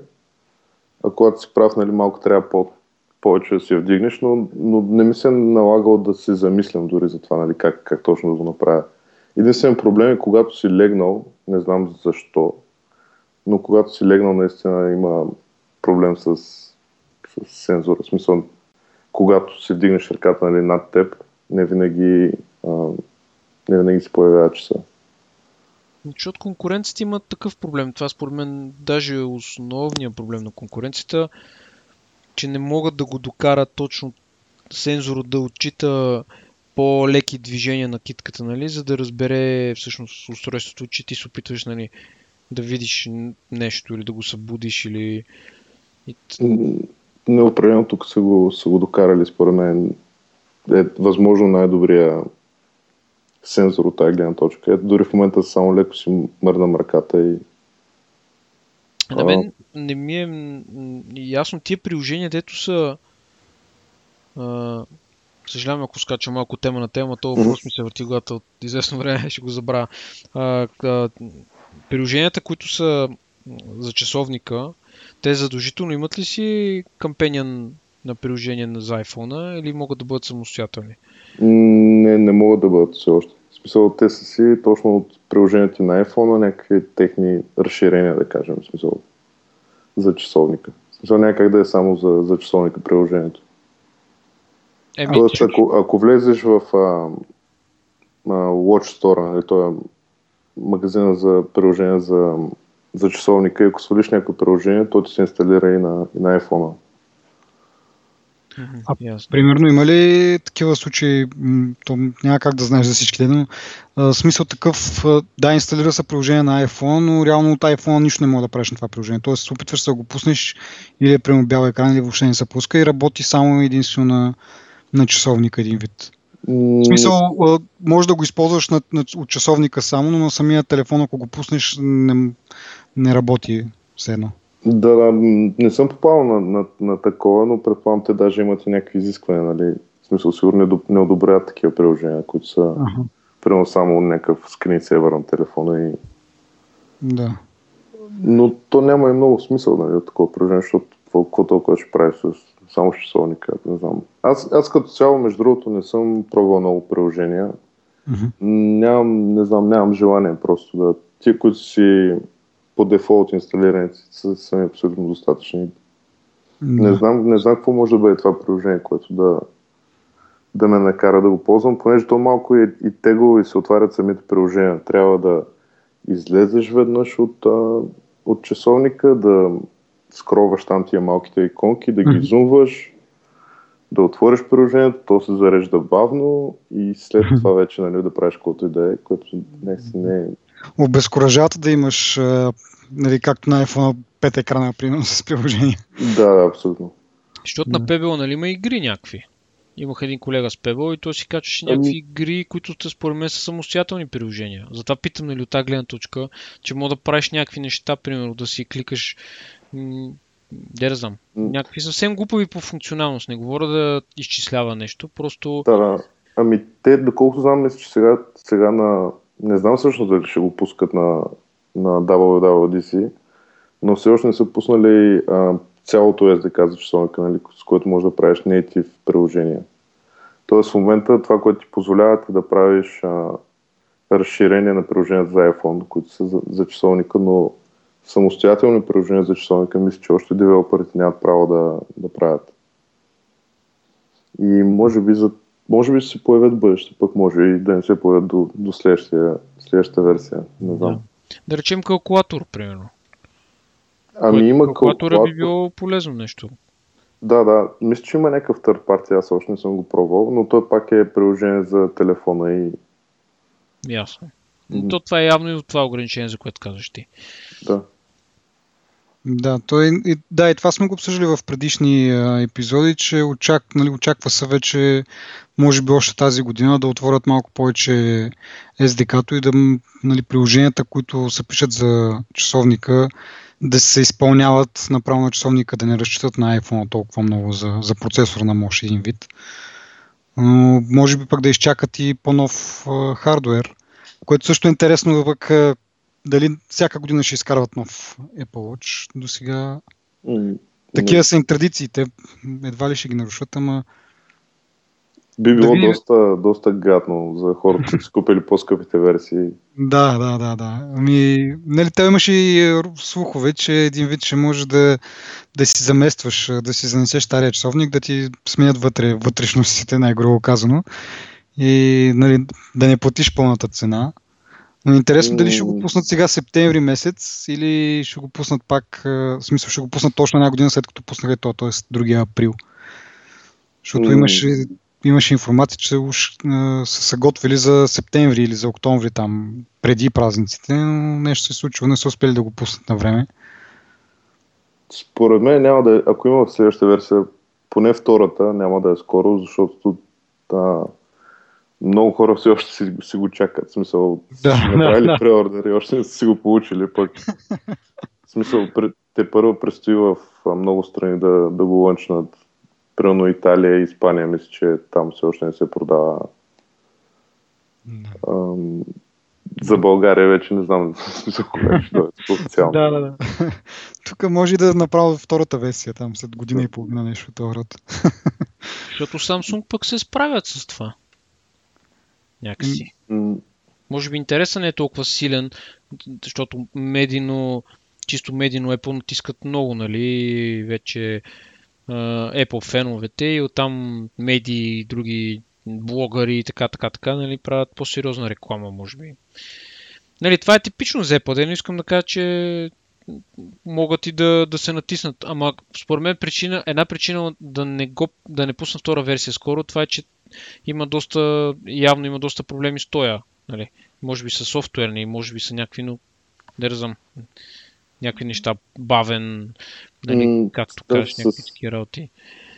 а когато си прав, нали, малко трябва по- повече да си я вдигнеш, но, но не ми се е налагало да се замислям дори за това, нали, как, как точно да го направя. Единствен проблем е, когато си легнал, не знам защо, но когато си легнал, наистина има проблем с, с сензора. В смисъл, когато си вдигнеш ръката нали, над теб, не винаги, а, не винаги се появява часа. Защото конкуренцията има такъв проблем. Това според мен даже е основният проблем на конкуренцията, че не могат да го докарат точно сензора да отчита по-леки движения на китката, нали, за да разбере всъщност устройството, че ти се опитваш нали, да видиш нещо или да го събудиш или... Неопределено тук са го, са го докарали, според мен е възможно най-добрия сензор от тази гледна точка. Ето, дори в момента само леко си мърдам ръката и... На мен не ми е ясно тия приложения, дето са... А, съжалявам, ако скача малко тема на тема, то въпрос ми се върти главата от известно време, ще го забравя. А, а, приложенията, които са за часовника, те задължително имат ли си кампениан на приложение на за iPhone или могат да бъдат самостоятелни? Не, не могат да бъдат все още. В смисъл, те са си точно от приложението на iPhone, някакви техни разширения, да кажем, в смисъл, за часовника. В смисъл, някак да е само за, за часовника приложението. Еми, Тоест, ако, ако влезеш в а, а, Watch Store, нали, това е магазина за приложения за, за часовника и ако свалиш някое приложение, то ти се инсталира и на, и на iPhone. А, Ясно. Примерно има ли такива случаи, то няма как да знаеш за всичките, но а, смисъл такъв, а, да, инсталира се приложение на iPhone, но реално от iPhone нищо не мога да правиш на това приложение. Тоест, опитваш се да го пуснеш или е прямо бял екран, или въобще не се пуска и работи само единствено на, на часовника един вид. В смисъл, може да го използваш на, на, от часовника само, но на самия телефон, ако го пуснеш, не, не работи все едно. Да, да, не съм попал на, на, на такова, но предполагам те даже имат и някакви изисквания, нали? В смисъл, сигурно не, не одобряват такива приложения, които са Ага, примерно само някакъв скрин сейвър на телефона и да. Но то няма и много смисъл нали, от такова приложение, защото какво, толкова ще прави с само с часовника, не знам. Аз, аз като цяло, между другото, не съм пробвал много приложения. Мгм. Нямам, не знам, нямам желание просто да... Тия, които си по дефолт инсталирани, са, са ми абсолютно достатъчни. Не Да. знам, не знам какво може да бъде това приложение, което да, да ме накара да го ползвам, понеже то малко е и тегло и се отварят самите приложения. Трябва да излезеш веднъж от, от часовника, да скроваш там тия малките иконки, да ги Мгм. зумваш, да отвориш приложението, то се зарежда бавно и след това вече нали, да правиш каквото и да е, което не, си не е Обезкуражават да имаш, нали, както на iPhone 5 екрана, примерно, с приложение. Да, да, абсолютно. Защото Да. на Pebble, нали, има игри някакви. Имах един колега с Pebble и той си качваше Ами- някакви игри, които според мен са самостоятелни приложения. Затова питам, нали, от тази гледна точка, че мога да правиш някакви неща, примерно да си кликаш де да знам. Някакви съвсем глупави по функционалност. Не говоря да изчислява нещо, просто Да, да. Ами те, доколкото знам, мисля, че сега, сега на... Не знам всъщност дали ще го пускат на, на WWDC, но все още не са пуснали а, цялото SDK за часовника, нали, с което можеш да правиш native приложения. Тоест в момента това, което ти позволяват е да правиш а, разширение на приложенията за iPhone, които са за, за часовника, но самостоятелни приложения за часовника, мисля, че още девелоперите нямат право да, да правят. И може би, за, може би ще се появят бъдеще, пък може и да не се появят до, до следващия, следващата версия. Не знам. Да. да речем калкулатор, примерно. Ами Който има калкулатора калкулатор. би било полезно нещо. Да, да. Мисля, че има някакъв third party, аз още не съм го пробвал, но той пак е приложение за телефона и Ясно. То това е явно и от това ограничение, за което казваш ти. да. Да, той, и, да, и това сме го обсъждали в предишни а, епизоди, че очак, нали, очаква се вече, може би още тази година, да отворят малко повече SDK-то и да нали, приложенията, които се пишат за часовника, да се изпълняват направо на часовника, да не разчитат на iPhone толкова много за, за процесор на мощ един вид. Но може би пък да изчакат и по-нов а, хардвер, което също е интересно пък дали всяка година ще изкарват нов Apple Watch. До сега такива са им традициите. Едва ли ще ги нарушат, ама Би Да било видим. доста, доста гадно за хората, които са купили по-скъпите версии. да, да, да, да. Ами, нали, той имаше и слухове, че един вид ще може да, да си заместваш, да си занесеш стария часовник, да ти сменят вътре вътрешностите, най-грубо казано. И нали, да не платиш пълната цена. Но интересно дали ще го пуснат сега септември месец или ще го пуснат пак, а, в смисъл ще го пуснат точно една година след като пуснаха то, т.е. другия април. Защото имаше, имаше информация, че уж а, са се готвили за септември или за октомври там, преди празниците, но нещо се случило, не са успели да го пуснат на време. Според мен няма да ако има в следващата версия, поне втората няма да е скоро, защото да, много хора все още си, си го чакат. В смисъл, Да, да, да, направили да. преордер и още не са си го получили пък. В смисъл, те първо предстои в много страни да, да го лънчнат. Примерно Италия и Испания, мисля, че там все още не се продава. Ам, за България вече не знам смисъл кога ще дойде официално. Да, да, да. Тук може и да направя втората версия, там след година и половина нещо от този род. Защото Samsung пък се справят с това. Някакси. Може би интересът не е толкова силен, защото медийно, чисто медийно Apple натискат много, нали, вече а, Apple феновете и оттам медии и други блогъри и така, така, така, нали, правят по-сериозна реклама, може би. Нали, това е типично за Apple, не искам да кажа, че могат и да, да се натиснат. Ама според мен причина, една причина да не, го, да не пусна втора версия скоро, това е, че има доста, явно има доста проблеми с тоя. Нали? Може би са софтуерни, може би са някакви, но не разбирам. Някакви неща, бавен, нали, mm, както да, кажеш, някакви такива работи.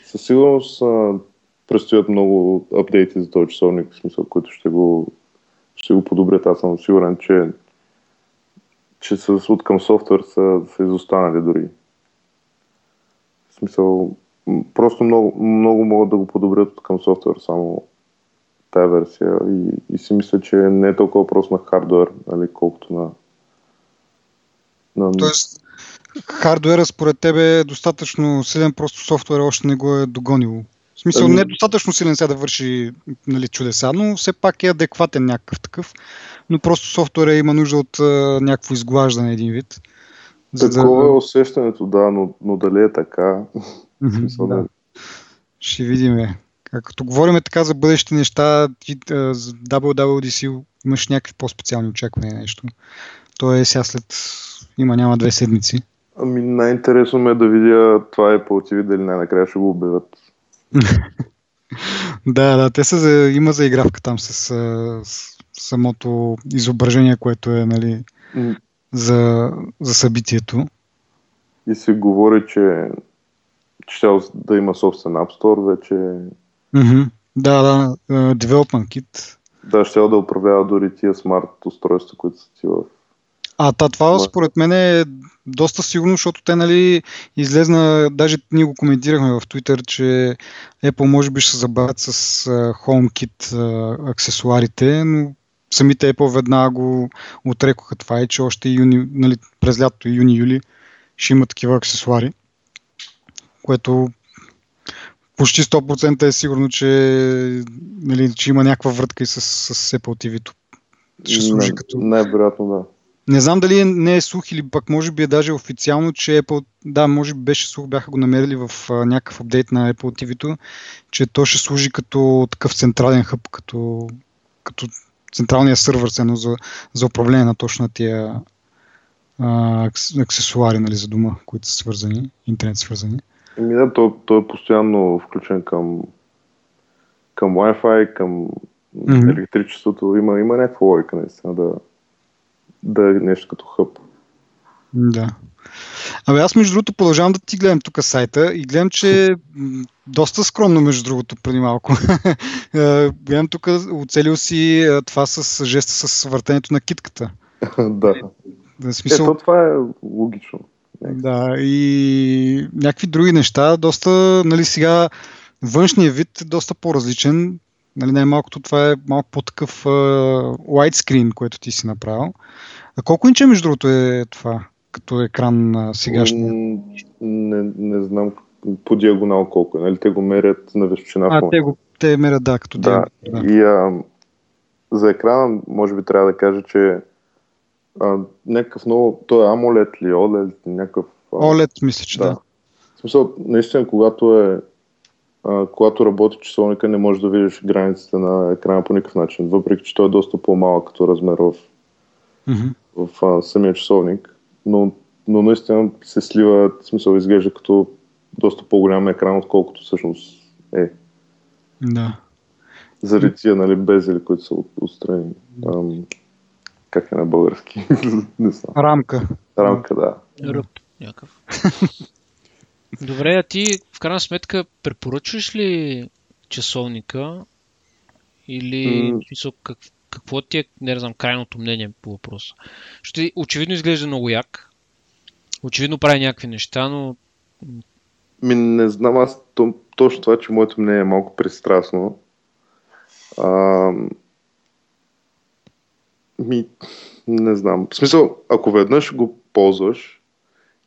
Със сигурност а, предстоят много апдейти за този часовник, в смисъл, които ще го, ще го подобрят. Аз съм сигурен, че че с, от към софтуер са, са изостанали дори. В смисъл, просто много, много могат да го подобрят към софтуер само тая версия и, и си мисля, че не е толкова просто на хардуер, нали, колкото на, на... Тоест, хардуера според тебе е достатъчно силен, просто софтуер още не го е догонил. В смисъл, ами- не е достатъчно силен сега да върши нали, чудеса, но все пак е адекватен някакъв такъв но просто софтуера има нужда от а, някакво изглаждане един вид. За Такова да... е усещането, да, но, но дали е така? Да. Ще видим. Като говорим така за бъдещи неща, ти за WWDC имаш някакви по-специални очаквания нещо. То е сега след има няма две седмици. Ами най-интересно ме е да видя това е по TV, дали най-накрая ще го обявят. да, да, те са за, има заигравка там с, с самото изображение, което е нали, за, за събитието. И се говори, че ще да има собствен App Store вече. Mm-hmm. Да, да, uh, Development Kit. Да, ще да управлява дори тия смарт устройства, които са ти в а та, това според мен е доста сигурно, защото те нали излезна, даже ние го коментирахме в Twitter, че Apple може би ще се забавят с HomeKit аксесуарите, но самите Apple веднага го отрекоха това и че още юни, нали, през лятото, юни-юли, ще има такива аксесуари, което почти 100% е сигурно, че, нали, че има някаква врътка и с, с Apple TV-то. Ще служи не, като... Най-вероятно да. Не знам дали е, не е слух или пък може би е даже официално, че Apple, да, може би беше слух, бяха го намерили в а, някакъв апдейт на Apple TV-то, че то ще служи като такъв централен хъб, като, като централния сървър ценно за, за управление на точно тия а, аксесуари нали, за дома, които са свързани, интернет свързани. Еми да, той, той е постоянно включен към, към Wi-Fi, към mm-hmm. електричеството. Има, има някаква логика наистина да, да е нещо като хъб. Да. Абе, аз между другото продължавам да ти гледам тук сайта и гледам, че доста скромно между другото преди малко. Е, гледам тук, оцелил си е, това с жеста с въртенето на китката. да. В смисъл... Ето това е логично. Да, и някакви други неща, доста, нали сега, външният вид е доста по-различен. Нали, най-малкото това е малко по-такъв uh, widescreen, което ти си направил. А колко инча между другото е това? като екран на сегашния? Не, не знам по диагонал колко е. Нали? Те го мерят на височина. А, те, го, те мерят, да, като да. да. И а, за екрана, може би трябва да кажа, че а, някакъв много... Той е AMOLED ли, OLED, някакъв... А, OLED, мисля, че да. да. В смисъл, наистина, когато е а, когато работи часовника, не можеш да видиш границите на екрана по никакъв начин, въпреки че той е доста по-малък като размер в, mm-hmm. в а, самия часовник но, но наистина се слива, в смисъл изглежда като доста по-голям екран, отколкото всъщност е. Да. Заради тия, нали, безели, които са отстрани. Ам, как е на български? Не знам. Рамка. Рамка, да. Ръб, някакъв. Добре, а ти в крайна сметка препоръчваш ли часовника или mm. как, какво ти е, не знам, крайното мнение по въпроса? Ще очевидно изглежда много як. Очевидно прави някакви неща, но... Ми, не знам аз то, точно това, че моето мнение е малко пристрастно. А, ми, не знам. В смисъл, ако веднъж го ползваш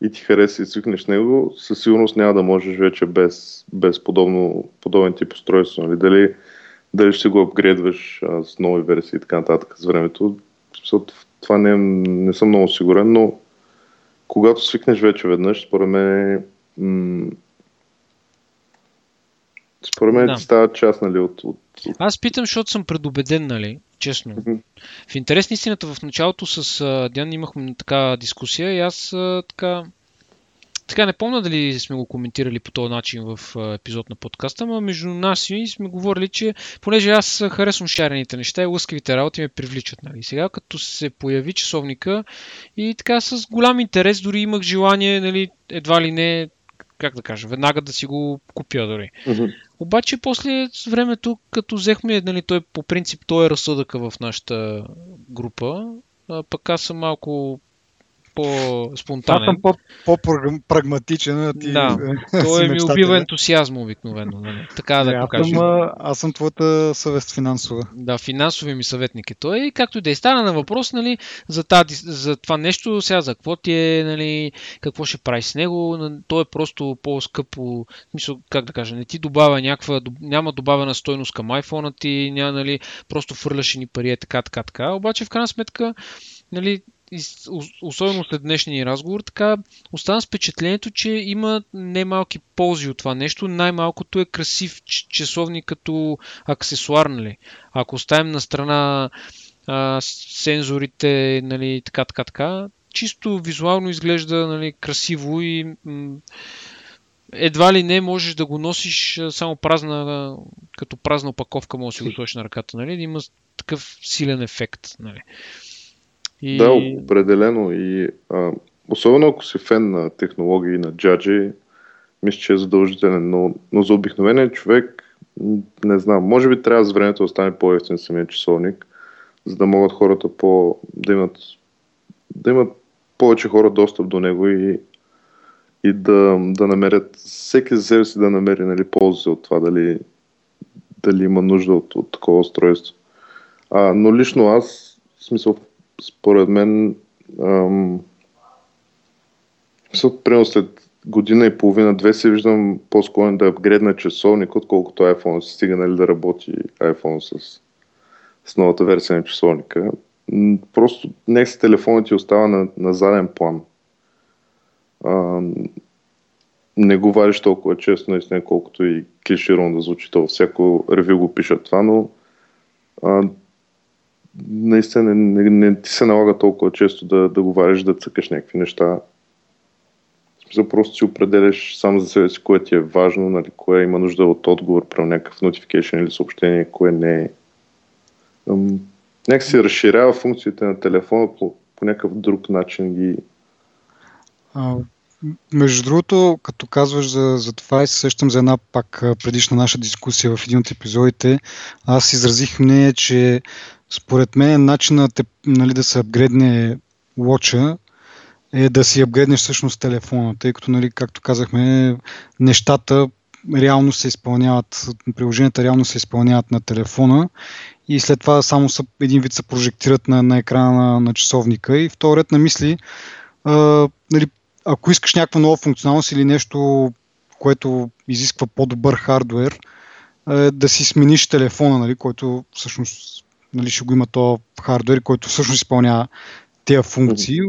и ти хареса и свикнеш него, със сигурност няма да можеш вече без, без подобно, подобен тип устройство. Нали? Дали дали ще го апгрейдваш а, с нови версии и така нататък с времето. Това не, не съм много сигурен, но когато свикнеш вече веднъж, според мен м- според мен да. ти става част, нали, от, от, от... Аз питам, защото съм предубеден, нали? Честно. Mm-hmm. В интерес на истината, в началото с а, Диан имахме така дискусия и аз а, така така не помня дали сме го коментирали по този начин в епизод на подкаста, но между нас и сме говорили, че понеже аз харесвам шарените неща и лъскавите работи ме привличат. Нали. Сега като се появи часовника и така с голям интерес, дори имах желание, нали, едва ли не, как да кажа, веднага да си го купя дори. Mm-hmm. Обаче после с времето, като взехме, нали, той по принцип той е разсъдъка в нашата група, а, пък аз съм малко по-спонтанен. Аз съм по-прагматичен. Ти, да, той ми убива ентусиазма обикновено. Нали? Така да го кажем. Аз, съм твоята съвест финансова. Да, финансови ми съветник е той. И както и да е стана на въпрос нали, за, тази, за това нещо, сега за какво ти е, нали, какво ще прави с него. То е просто по-скъпо, мисъл, как да кажа, не ти добавя някаква, няма добавена стойност към iPhone ти, няма, нали, просто фърляш ни пари, е така, така, така. Обаче в крайна сметка, нали, особено след днешния разговор, така остана с впечатлението, че има немалки ползи от това нещо. Най-малкото е красив часовник като аксесуар, нали? Ако оставим на страна а, сензорите, нали, така, така, така, чисто визуално изглежда нали, красиво и м- едва ли не можеш да го носиш само празна, като празна опаковка, може да си го сложиш на ръката, нали? Има такъв силен ефект. Нали? И... Да, определено. И, а, особено ако си фен на технологии, на джаджи, мисля, че е задължителен. Но, но за обикновения човек, не знам, може би трябва с времето да стане по-ефтин самия часовник, за да могат хората по, да имат, да имат повече хора достъп до него и, и да, да намерят, всеки за себе си да намери нали, ползи от това, дали, дали има нужда от, от такова устройство. А, но лично аз, в смисъл, според мен, ам, примерно след година и половина-две се виждам по-склонен да апгрейдна часовник, отколкото iPhone се стига нали, да работи iPhone с, с новата версия на часовника. Просто днес телефонът ти остава на, на заден план. А, не го вариш толкова често, наистина, колкото и клиширано да звучи. То всяко ревю го пишат това, но а, наистина не, не, не ти се налага толкова често да, да говориш, да цъкаш някакви неща. В смисъл просто си определяш сам за себе си кое ти е важно, нали, кое има нужда от отговор при някакъв notification или съобщение, кое не е. Нека си разширява функциите на телефона по, по някакъв друг начин ги. Между другото, като казваш за, за това и се сещам за една пак предишна наша дискусия в един от епизодите, аз изразих мнение, че според мен начинът е, нали, да се апгредне лоча е да си апгрейднеш всъщност телефона, тъй като, нали, както казахме, нещата реално се изпълняват, приложенията реално се изпълняват на телефона и след това само са, един вид се прожектират на, на екрана на, на часовника. И втори ред на мисли, а, нали, ако искаш някаква нова функционалност или нещо, което изисква по-добър хардвер, е, да си смениш телефона, нали, който всъщност нали, ще го има то хардвер, който всъщност изпълнява тези функции,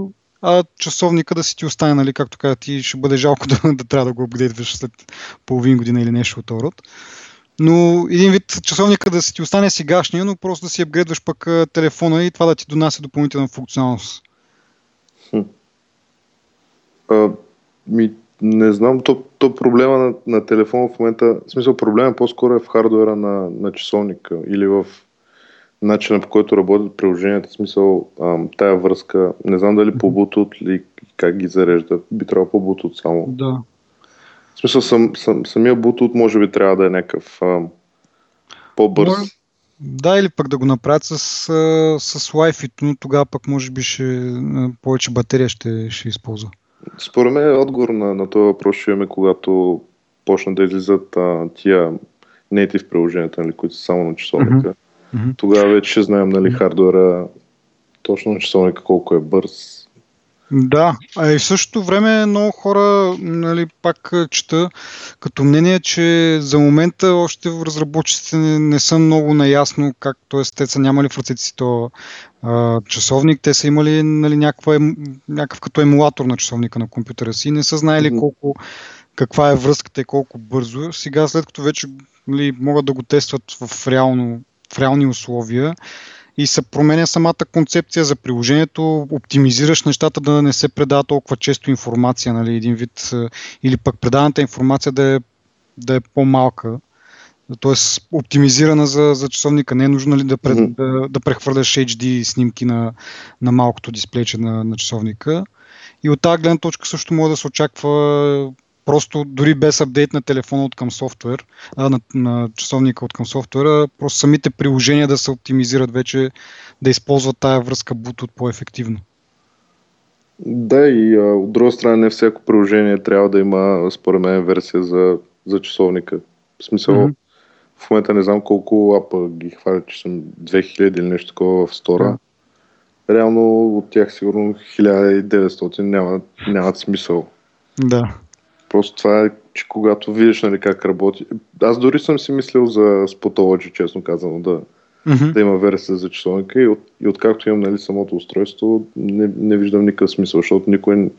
а часовника да си ти остане, нали, както каза ти, ще бъде жалко да, да трябва да го апгрейдваш след половин година или нещо от род. Но един вид часовника да си ти остане сегашния, но просто да си апгрейдваш пък телефона и това да ти донася допълнителна функционалност. Хм. А, ми, не знам, то, то проблема на, на телефона в момента, в смисъл проблема по-скоро е в хардуера на, на часовника или в начина по който работят приложенията, смисъл тая връзка, не знам дали по Bluetooth или как ги зарежда, би трябвало по Bluetooth само. Да. В смисъл сам, сам, самия Bluetooth може би трябва да е някакъв по-бърз. Може, да, или пък да го направят с, с Wi-Fi, но тогава пък може би ще, повече батерия ще, ще използва. Според мен отговор на, на този въпрос ще имаме, когато почнат да излизат а, тия native приложенията, нали, които са само на часовника. Mm-hmm Mm-hmm. Тогава вече знаем нали, хардуера, точно часовника колко е бърз. Да, а и в същото време много хора, нали, пак чета като мнение, че за момента още в разработчиците не, не са много наясно как, т.е. те са нямали в ръцете си то а, часовник, те са имали нали, някаква, някакъв като емулатор на часовника на компютъра си, не са знаели колко, каква е връзката и колко бързо. Сега, след като вече нали, могат да го тестват в реално в реални условия и се променя самата концепция за приложението, оптимизираш нещата да не се предава толкова често информация, нали, един вид, или пък предаваната информация да е, да е по-малка, т.е. оптимизирана за, за часовника. Не е нужно нали, да, пред, mm-hmm. да, да прехвърляш HD снимки на, на малкото дисплейче на, на часовника. И от тази гледна точка също може да се очаква просто дори без апдейт на телефона от към софтуер, а, на, на часовника от към софтуера, просто самите приложения да се оптимизират вече, да използват тая връзка Bluetooth по-ефективно. Да, и а, от друга страна не всяко приложение трябва да има, според мен, версия за, за часовника. В смисъл, mm-hmm. в момента не знам колко апа ги хвалят, че съм 2000 или нещо такова в стора. Реално от тях сигурно 1900 нямат, нямат смисъл. Да. Просто това е, че когато видиш нали, как работи. Аз дори съм си мислил за Spotology, честно казано, да, mm-hmm. да има версия за часовника и, от, и откакто имам нали, самото устройство, не, не виждам никакъв смисъл, защото никой,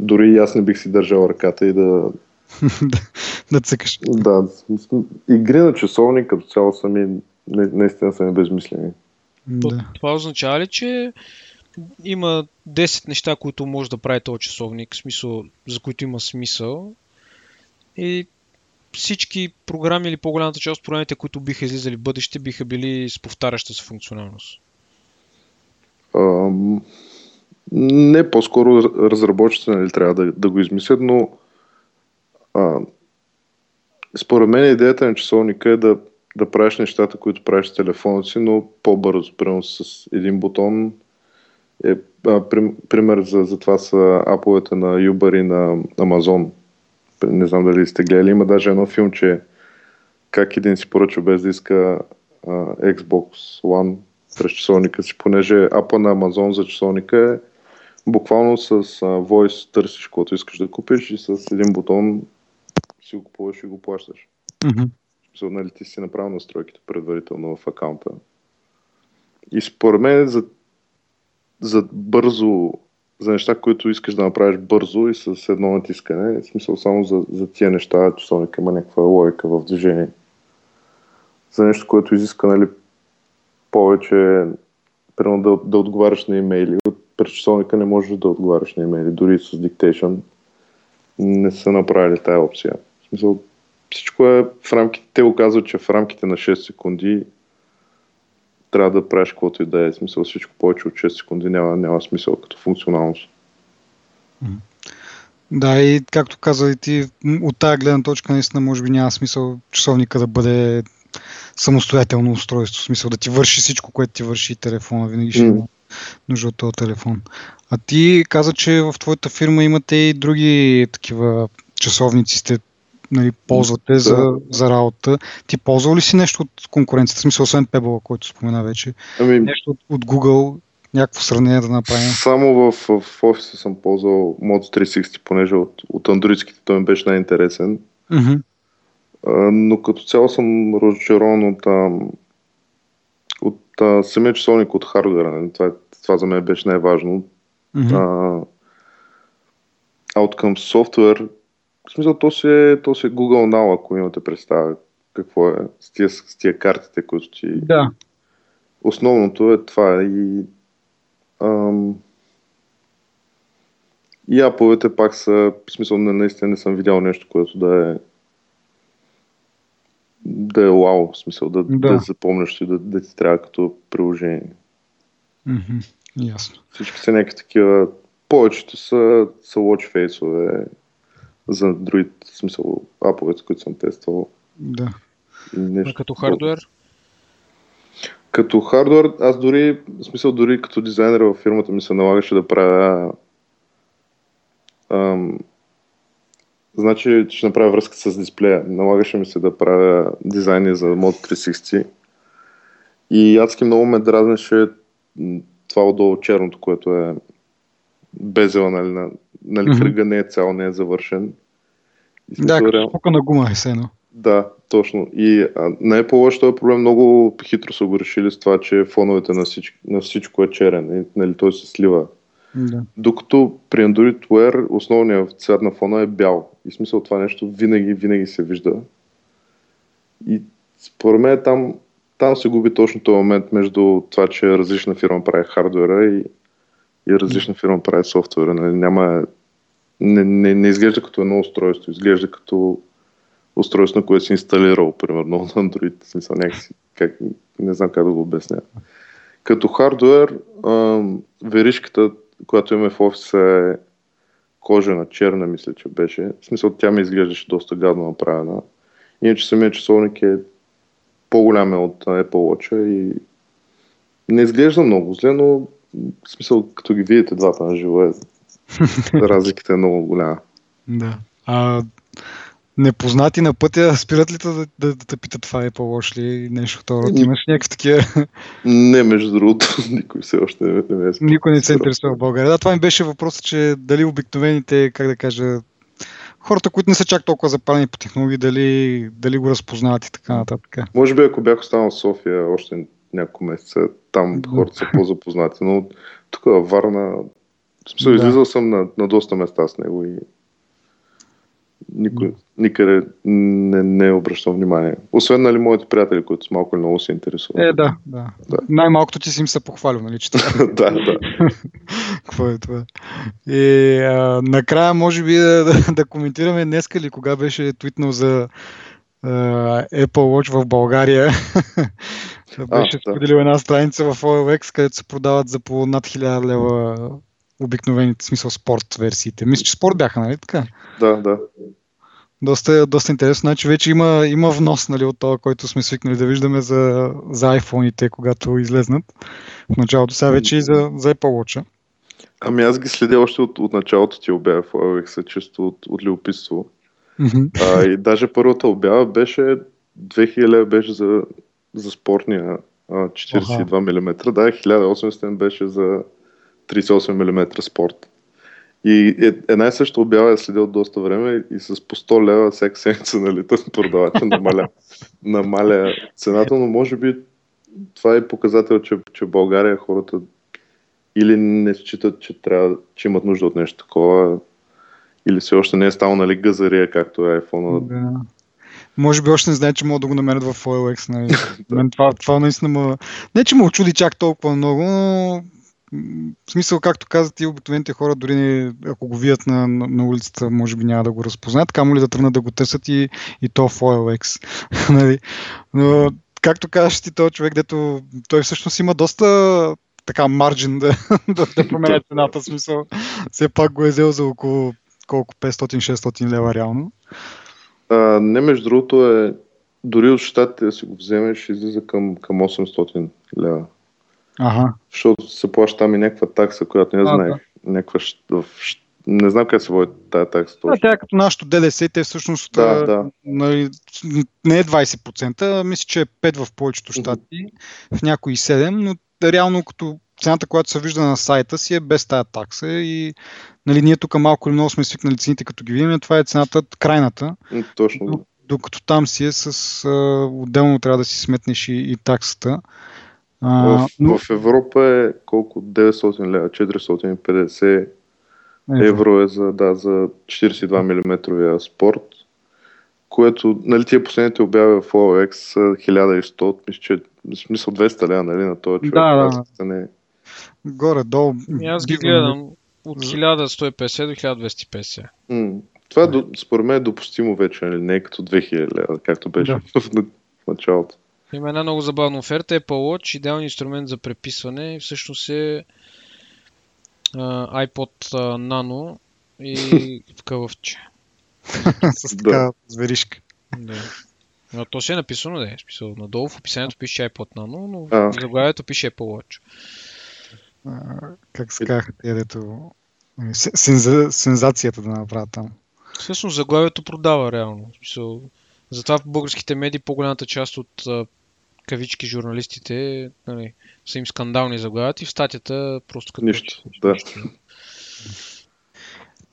дори и аз не бих си държал ръката и да... да цъкаш. Да, игри на часовник като цяло са ми, наистина са ми безмислени. Да. Това означава ли, че има 10 неща, които може да прави този часовник, смисъл, за които има смисъл. И всички програми или по-голямата част от програмите, които биха излизали в бъдеще, биха били с повтаряща се функционалност. Um, не, по-скоро разработчиците нали, трябва да, да го измислят, но а, според мен идеята на часовника е да, да правиш нещата, които правиш с телефона си, но по-бързо, примерно с един бутон е, а, пример за, за това са аповете на Uber и на Amazon. Не знам дали сте гледали. Има даже едно филмче как един си поръчва без да иска а, Xbox One през часовника си, понеже апа на Amazon за часовника е буквално с а, voice търсиш каквото искаш да купиш и с един бутон си го купуваш и го плащаш. Mm-hmm. So, нали, ти си направил настройките предварително в акаунта. И според мен за за бързо, за неща, които искаш да направиш бързо и с едно натискане, в смисъл само за, за тия неща, часовника има някаква логика в движение. За нещо, което изиска нали, повече, примерно да, да отговаряш на имейли. През часовника не можеш да отговаряш на имейли, дори с диктейшн не са направили тая опция. В смисъл, всичко е в рамките, те го казват, че в рамките на 6 секунди трябва да правиш каквото и да е. Смисъл всичко повече от 6 секунди няма, няма смисъл като функционалност. Да, и както каза и ти, от тази гледна точка наистина може би няма смисъл часовника да бъде самостоятелно устройство, в смисъл да ти върши всичко, което ти върши телефона, винаги ще има нужда от този телефон. А ти каза, че в твоята фирма имате и други такива часовници, сте нали, ползвате да. за, за работа. Ти ползвал ли си нещо от конкуренцията? В смисъл, освен Pebble, който спомена вече. Ами, нещо от, от Google, някакво сравнение да направим? Само в, в офиса съм ползвал Mod 360, понеже от, от андроидските той ми беше най-интересен. Mm-hmm. А, но като цяло съм разочарован от, а, от а, самия часовник от хардвера. Нали? Това, това за мен беше най-важно. Mm-hmm. А, а от към софтуер смисъл, то си, е, то си е Google Now, ако имате представа какво е с тия, с тия картите, които ти... Да. Основното е това и... Ам... И аповете пак са, в смисъл, не, наистина не съм видял нещо, което да е да е вау, в смисъл да, да. да запомняш и да, да ти трябва като приложение. Mm-hmm. Ясно. Всички са някакви такива, повечето са, са watch face за Android, в смисъл аповете, които съм тествал. Да. Нещо. А като хардвер? Като хардвер, аз дори, в смисъл дори като дизайнер в фирмата ми се налагаше да правя ам, значи ще направя връзка с дисплея. Налагаше ми се да правя дизайни за Mod 360 и адски много ме дразнеше това отдолу черното, което е безела, нали, на, нали mm-hmm. кръга не е цял, не е завършен. И да, като реал... на гума е сено. Да, точно. И не е този проблем, много хитро са го решили с това, че фоновете на, всич... на всичко е черен, и, нали, той се слива. Да. Докато при Android Wear основният цвят на фона е бял. И смисъл това нещо винаги, винаги се вижда. И според мен там там се губи точно този момент между това, че различна фирма прави хардвера и, и различна фирма прави софтуера. Нали? Няма, не, не, не изглежда като едно устройство, изглежда като устройство, на което си инсталирал, примерно на Android. Смисъл, някакси, как, не знам как да го обясня. Като хардвер, веришката, която имаме в офиса е кожена, черна, мисля, че беше. В смисъл, тя ми изглеждаше доста гадно направена. Иначе самия часовник е по-голям е от Apple Watch и не изглежда много зле, но в смисъл, като ги видите двата на живо, е, разликата е много голяма. Да. А непознати на пътя спират ли да, да, да те питат това е по-лош ли нещо второ? Ти имаш някакви такива? Не, между другото, никой все още не, не ме е Никой не се интересува в България. Да, това ми беше въпросът, че дали обикновените, как да кажа, хората, които не са чак толкова запалени по технологии, дали, дали го разпознават и така нататък. Може би ако бях останал в София още няколко месеца, там хората са по-запознати, но тук във Варна, смисъл, да. излизал съм на, на доста места с него и никой, никъде не, не е обръщал внимание. Освен, нали, моите приятели, които с малко или много се интересуват. Е, да, да. да. Най-малкото ти си им се похвалил, нали, че Да, да. Какво е това? И а, накрая, може би, да, да, коментираме днеска ли, кога беше твитнал за Apple Watch в България. беше споделил да. една страница в OLX, където се продават за по над 1000 лева обикновените, смисъл спорт версиите. Мисля, че спорт бяха, нали така? Да, да. Доста, доста интересно. Значи вече има, има внос нали, от това, който сме свикнали да виждаме за, за iPhone-ите, когато излезнат. В началото сега вече и за, за Apple Watch. Ами аз ги следя още от, от началото ти обява в OLX, чисто от, от любопитство. Mm-hmm. А, и даже първата обява беше 2000 беше за, за спортния а, 42 мм. Да, 1800 беше за 38 мм спорт. И е, една и съща обява е следил доста време и с по 100 лева всяка седмица нали, продавача намаля, намаля цената, но може би това е показател, че, че България хората или не считат, че, трябва, че имат нужда от нещо такова, или все още не е стало нали, газария, както е iPhone. Да. Може би още не знае, че могат да го намерят в OLX. Нали. Мен това, това наистина ма... Не, че му очуди чак толкова много, но в смисъл, както казват и обикновените хора, дори не, ако го видят на, на, на улицата, може би няма да го разпознаят, камо ли да тръгнат да го търсят и, и то в OLX. нали? Но, както казваш ти, този човек, дето той всъщност има доста така марджин да, да, да променя цената, смисъл. Все пак го е взел за около колко 500-600 лева реално. А, не, между другото е дори от щатите да си го вземеш, излиза към, към 800 лева. Ага. Защото се плаща там и някаква такса, която не а, знаех. Да. Някаква, не знам как се води тази такса. Да, тя е като нашото ДДС, те всъщност да, да. Нали, не е 20%, мисля, че е 5 в повечето щати, в някои 7, но реално като цената, която се вижда на сайта си е без тая такса и нали, ние тук малко или много сме свикнали цените, като ги видим, това е цената крайната. Точно. Докато там си е с а, отделно трябва да си сметнеш и, и таксата. А, в, но... в Европа е колко? 900 лева, 450 евро е за, да, за 42 мм спорт, което, нали, тия последните обяви в OLX са 1100, мисля, че в смисъл 200 лева, нали, на този човек. Да, да. Не... Горе-долу. И аз ги гледам от 1150 до 1250. М- това е, според мен е допустимо вече, нали, не е като 2000 лева, както беше да. в началото. Има една много забавна оферта. Apple Watch, идеален инструмент за преписване. Всъщност е uh, iPod uh, Nano и в кълъвче. С така зверишка. Да. Но то си е написано, да е. Смисъл, надолу в описанието пише iPod Nano, но а. в заглавието пише Apple Watch. Как се казаха те, дето... Сенза... Сензацията да направят там. Всъщност заглавието продава реално. Затова в българските медии по-голямата част от кавички журналистите нали, са им скандални заглавят и в статията просто като... Нищо, да.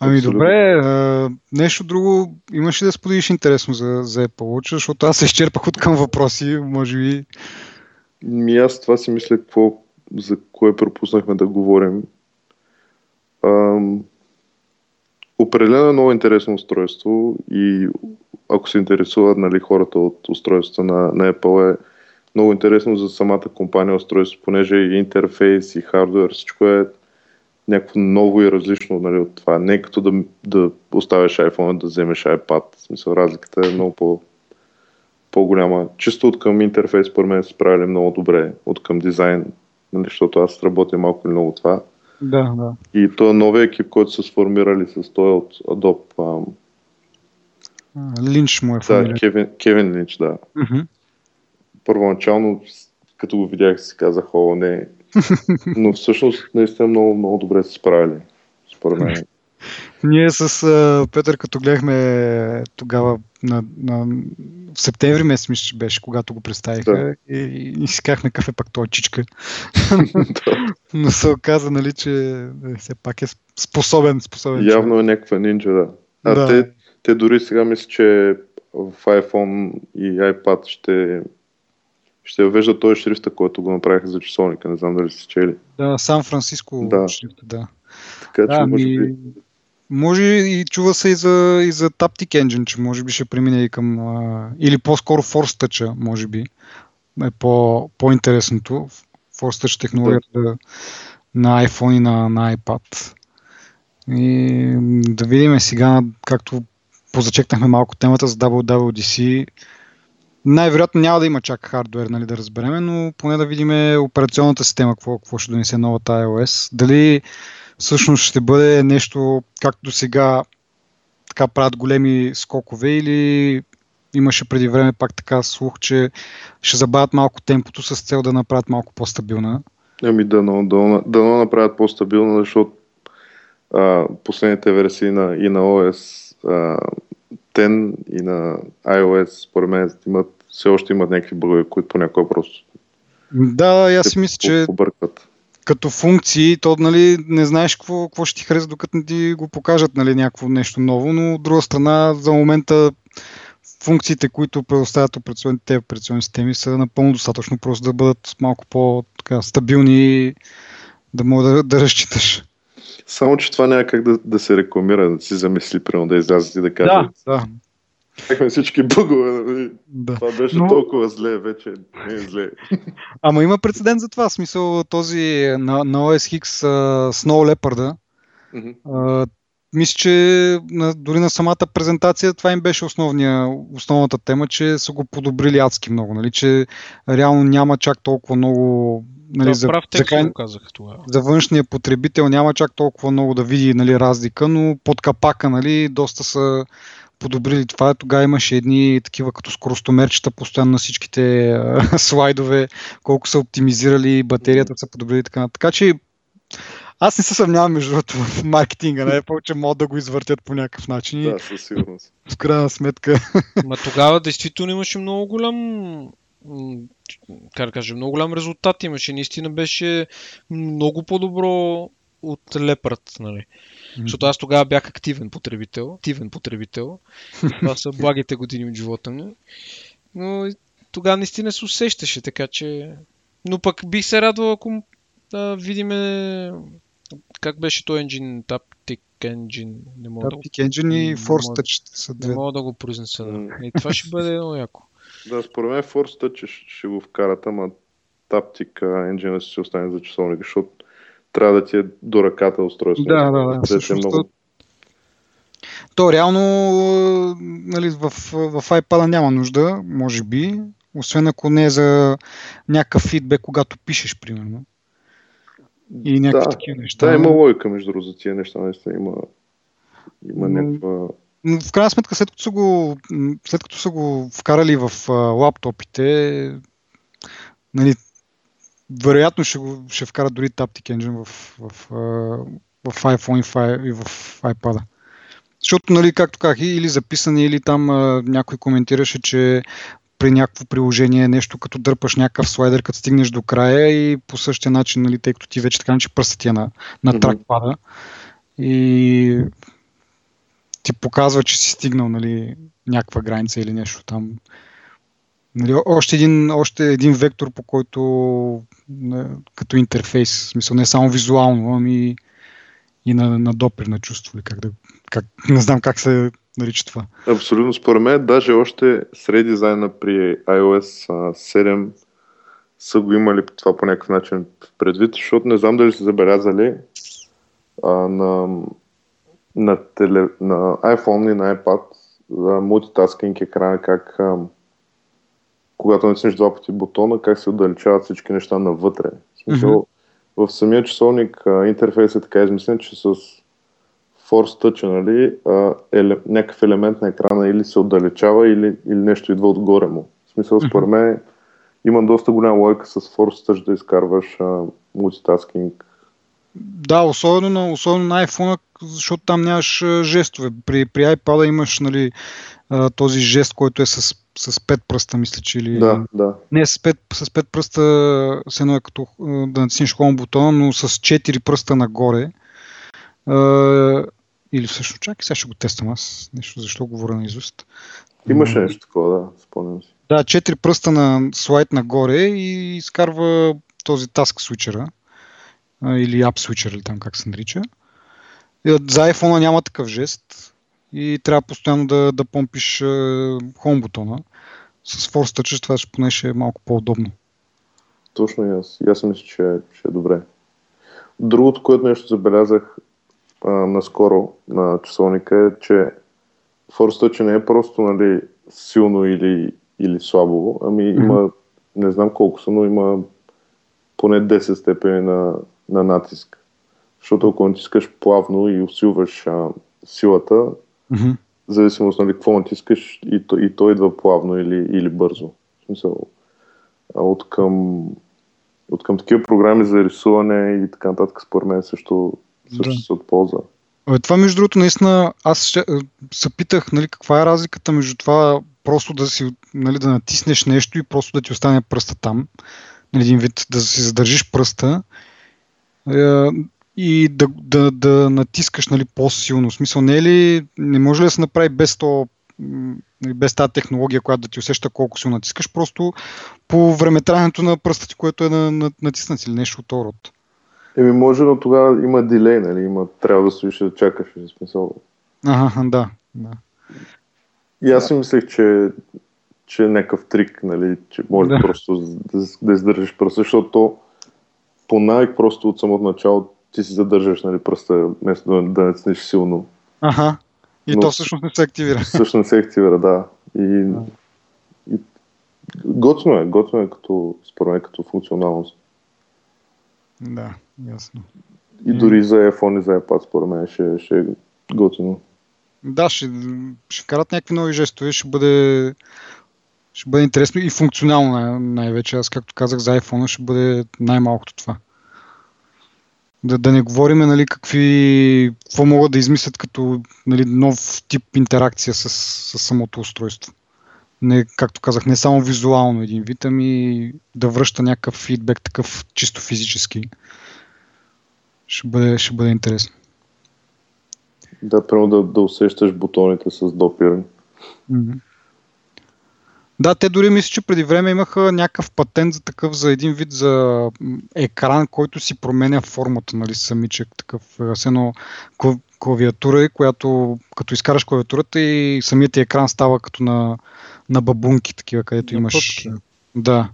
Ами Абсолютно. добре, а, нещо друго имаш ли да споделиш интересно за, за Apple Watch, защото аз се изчерпах от към въпроси, може би. Ми аз това си мисля, какво, за кое пропуснахме да говорим. Ам, определено е много интересно устройство и ако се интересуват нали, хората от устройството на, на Apple е много интересно за самата компания устройство, понеже и интерфейс, и хардвер, всичко е някакво ново и различно нали, от това. Не като да, да оставяш iPhone, да вземеш iPad. В смисъл, разликата е много по, по-голяма. Чисто от към интерфейс, според мен, се справили много добре. От към дизайн, нали, защото аз работя малко или много това. Да, да. И то новия екип, който са сформирали с той от Adobe. Линч му е Да, Кевин, Кевин Линч, да. Uh-huh. Първоначално, като го видях, си казах, о, не. Но всъщност, наистина много, много добре се справили, според мен. Ние с uh, Петър, като гледахме тогава на, на, в септември месец, мисля, беше, когато го представиха Да. и, и, и си казахме какъв е пак той чичка. Но се оказа, нали, че е, все пак е способен, способен Явно е някаква нинджа, да. А Да. Те, те дори сега мисля, че в iPhone и iPad ще, ще въвеждат този шрифта, който го направиха за часовника. Не знам дали сте чели. Да, Сан Франциско Да. шрифта, да. Така че, Да, може ми, би, може и чува се и за, и за Taptic Engine, че може би ще премине и към... А, или по-скоро Force Touch, може би. Е по, по-интересното. Force Touch технологията да. на iPhone и на, на iPad. И да видим сега, както позачекнахме малко темата за WWDC. Най-вероятно няма да има чак хардвер, нали, да разбереме, но поне да видим операционната система, какво, какво ще донесе новата iOS. Дали всъщност ще бъде нещо, както сега така правят големи скокове или имаше преди време пак така слух, че ще забавят малко темпото с цел да направят малко по-стабилна. ами дано, дано, дано направят по-стабилно, защото а, последните версии на, и на OS а, 10 и на iOS, според мен, имат, все още имат някакви бъгове, които понякога просто Да, аз си мисля, че побъркват. Като функции, то нали, не знаеш какво, какво ще ти хареса, докато не ти го покажат нали, някакво нещо ново, но от друга страна за момента функциите, които предоставят операционните, те операционни системи са напълно достатъчно просто да бъдат малко по-стабилни и да могат да, да разчиташ. Само, че това няма как да, да се рекламира, да си замисли, примерно да излязат и да кажат. Да, да, Бяхме всички бъгове. Нали? да. Това беше Но- толкова зле, вече не е зле. Ама има прецедент за това, в смисъл този на, на OS X uh, Snow Leopard. А, мисля, че на, дори на самата презентация това им беше основния, основната тема, че са го подобрили адски много, нали, че реално няма чак толкова много нали, да, за, прав за, казах тогава. за външния потребител няма чак толкова много да види нали, разлика, но под капака нали, доста са подобрили това. Тогава имаше едни такива като скоростомерчета постоянно на всичките а, слайдове, колко са оптимизирали, батерията са подобрили и така. Така че аз не се съмнявам между другото в маркетинга, не повече могат да го извъртят по някакъв начин Да, със сигурност. в крайна сметка. Ма тогава действително имаше много голям как да кажа, много голям резултат имаше. Наистина беше много по-добро от Leopard, нали? Защото аз тогава бях активен потребител. Активен потребител. Това са благите години от живота ми. Но тогава наистина се усещаше, така че... Но пък бих се радвал, ако да, видиме как беше този енджин, Taptic Engine. Не мога да, го- Taptic Engine и не Force Touch са не две. мога да го произнеса. Да. М. И това ще бъде много яко. Да, според мен Force Touch ще, го вкарат, ама Taptic Engine ще си остане за часовника, защото трябва да ти е до ръката устройство. Да, да, да. Са Всъщност, много... То реално нали, в, в iPad няма нужда, може би, освен ако не е за някакъв фидбек, когато пишеш, примерно. И някакви да, такива неща. да, има логика между другото за тия неща, наистина има, има някаква... В крайна сметка, след като са го, след като са го вкарали в а, лаптопите, нали, вероятно ще, го, ще вкарат дори Taptic Engine в, в, а, в iPhone и в, и в iPad. Защото, нали, както казах, или записане, или там а, някой коментираше, че при някакво приложение нещо като дърпаш някакъв слайдер, като стигнеш до края и по същия начин, нали, тъй като ти вече така че пръстът е на, на тракпада и ти показва, че си стигнал нали, някаква граница или нещо там. Нали, още, един, още един вектор, по който като интерфейс, в смисъл не само визуално, ами и на, на допир на чувство. Как да, как, не знам как се нарича това. Абсолютно, според мен, даже още сред дизайна при iOS а, 7 са го имали това по някакъв начин предвид, защото не знам дали са забелязали а, на, на, теле, на iPhone и на iPad за мултитаскинг екрана, как а, когато натиснеш два пъти бутона, как се отдалечават всички неща навътре. В смисъл, mm-hmm. в самия часовник а, интерфейс е така измислен, че с Force Touch, нали, а, еле, някакъв елемент на екрана или се отдалечава, или, или нещо идва отгоре му. В смисъл, според мен има доста голяма лойка с Force Touch да изкарваш а, мултитаскинг. Да, особено на, особено на iPhone, защото там нямаш жестове. При, при iPad имаш нали, този жест, който е с, с 5 пръста, мисля, че или... Да, да. Не, с 5, с 5 пръста се едно е като да натиснеш Home бутона, но с 4 пръста нагоре. Или всъщност, чакай, сега ще го тествам аз. Нещо, защо говоря на изуст. Имаше нещо такова, да, спомням си. Да, четири пръста на слайд нагоре и изкарва този task switcher или app switcher или там как се нарича. За iPhone няма такъв жест и трябва постоянно да, да помпиш home бутона. С Force Touch това ще поне ще е малко по-удобно. Точно и аз. Аз мисля, че, че е добре. Другото, което нещо забелязах а, наскоро на часовника е, че Force Touch не е просто нали, силно или или слабо, ами mm-hmm. има, не знам колко са, но има поне 10 степени на, на натиск. Защото ако натискаш плавно и усилваш а, силата, mm-hmm. зависимост нали какво натискаш, и то, и то идва плавно или, или бързо. В смисъл, от към, от към такива програми за рисуване и така нататък, според мен също, също да. се от полза. Това, между другото, наистина, аз ще, се питах, нали, каква е разликата между това просто да си, нали, да натиснеш нещо и просто да ти остане пръста там. Нали, един вид да си задържиш пръста е, и да, да, да натискаш нали, по-силно. В смисъл, не е ли, не може ли да се направи без то нали, без тази технология, която да ти усеща колко си натискаш, просто по времетраенето на пръста ти, което е на, на, натиснат или нещо от род. Еми може, но тогава има дилей, нали? Има, трябва да стоиш да чакаш, в смисъл. Ага, да. да. И аз си мислех, че, че е някакъв трик, нали, че може да. просто да, да издържиш пръста, защото по навик просто от самото начало ти си задържаш нали, пръста, вместо да, да натиснеш силно. Ага. И Но, то всъщност не се активира. Всъщност не се активира, да. И, и готино е, готино е като, според мен, като функционалност. Да, ясно. И дори за iPhone и за iPad, според мен, ще, ще е готино. Да, ще, ще карат някакви нови жестове, ще бъде, ще бъде интересно и функционално най- най-вече. Аз, както казах, за iPhone ще бъде най-малкото това. Да, да не говорим нали, какви, какво могат да измислят като нали, нов тип интеракция с, с самото устройство. Не, както казах, не само визуално един вид, ами да връща някакъв фидбек, такъв чисто физически. Ще бъде, ще бъде интересно. Да, прямо да, да усещаш бутоните с допиране. Mm-hmm. Да, те дори мисля, че преди време имаха някакъв патент за такъв, за един вид за екран, който си променя формата, нали, самичък, такъв, с едно клавиатура, която като изкараш клавиатурата и самият екран става като на, на бабунки, такива, където на имаш... Пъпки. Да.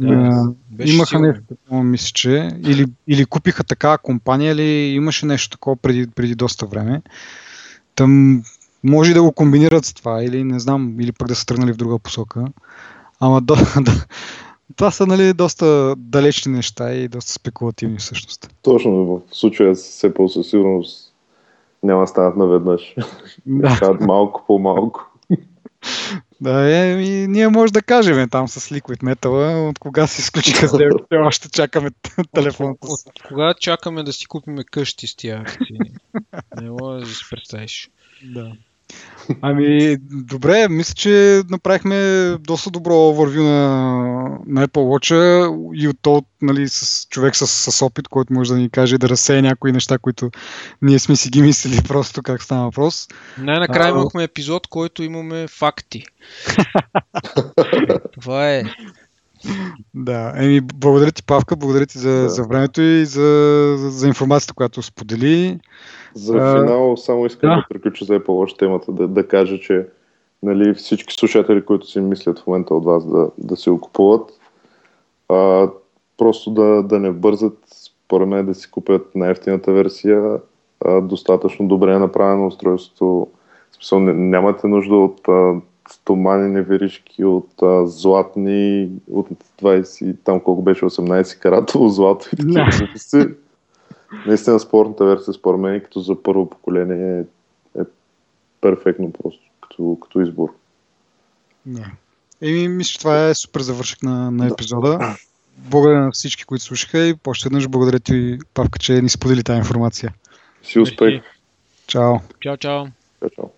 Да, имаха нещо такова, мисля, че. Или, или купиха такава компания, или имаше нещо такова преди, преди доста време. Там може да го комбинират с това, или не знам, или пък да са тръгнали в друга посока. Ама до, да, това са нали, доста далечни неща и доста спекулативни всъщност. Точно, в случая с Apple със сигурност няма да станат наведнъж. Да. стават малко по малко. Да, е, и ние може да кажем там с Liquid Metal, от кога си изключиха сделките, още чакаме телефон. От, от, кога чакаме да си купиме къщи с акции? Не може да си представиш. Да. Ами, добре, мисля, че направихме доста добро overview на, на Apple Watch и от то, нали, с човек с, с опит, който може да ни каже да разсея някои неща, които ние сме си ги мислили просто как стана въпрос. Най-накрая имахме епизод, който имаме факти. Това е. Да, еми, благодаря ти, Павка, благодаря ти за, да. за времето и за, за, за информацията, която сподели. За финал само искам да, да приключа за Apple Watch темата, да, да кажа, че нали, всички слушатели, които си мислят в момента от вас да, да се окупуват, а, просто да, да не бързат, според мен, да си купят най-ефтината версия, а, достатъчно добре е направено устройството. Смисъл, нямате нужда от а, стоманени веришки, от а, златни, от 20, там колко беше 18 каратово злато и такива глупости. Наистина спортната версия, според мен, като за първо поколение е, е перфектно просто, като, като избор. Да. Еми, мисля, че това е супер завършък на, на епизода. Благодаря на всички, които слушаха и още веднъж благодаря ти, Павка, че ни сподели тази информация. Си успех. Чао. Чао, чао. Чао, чао.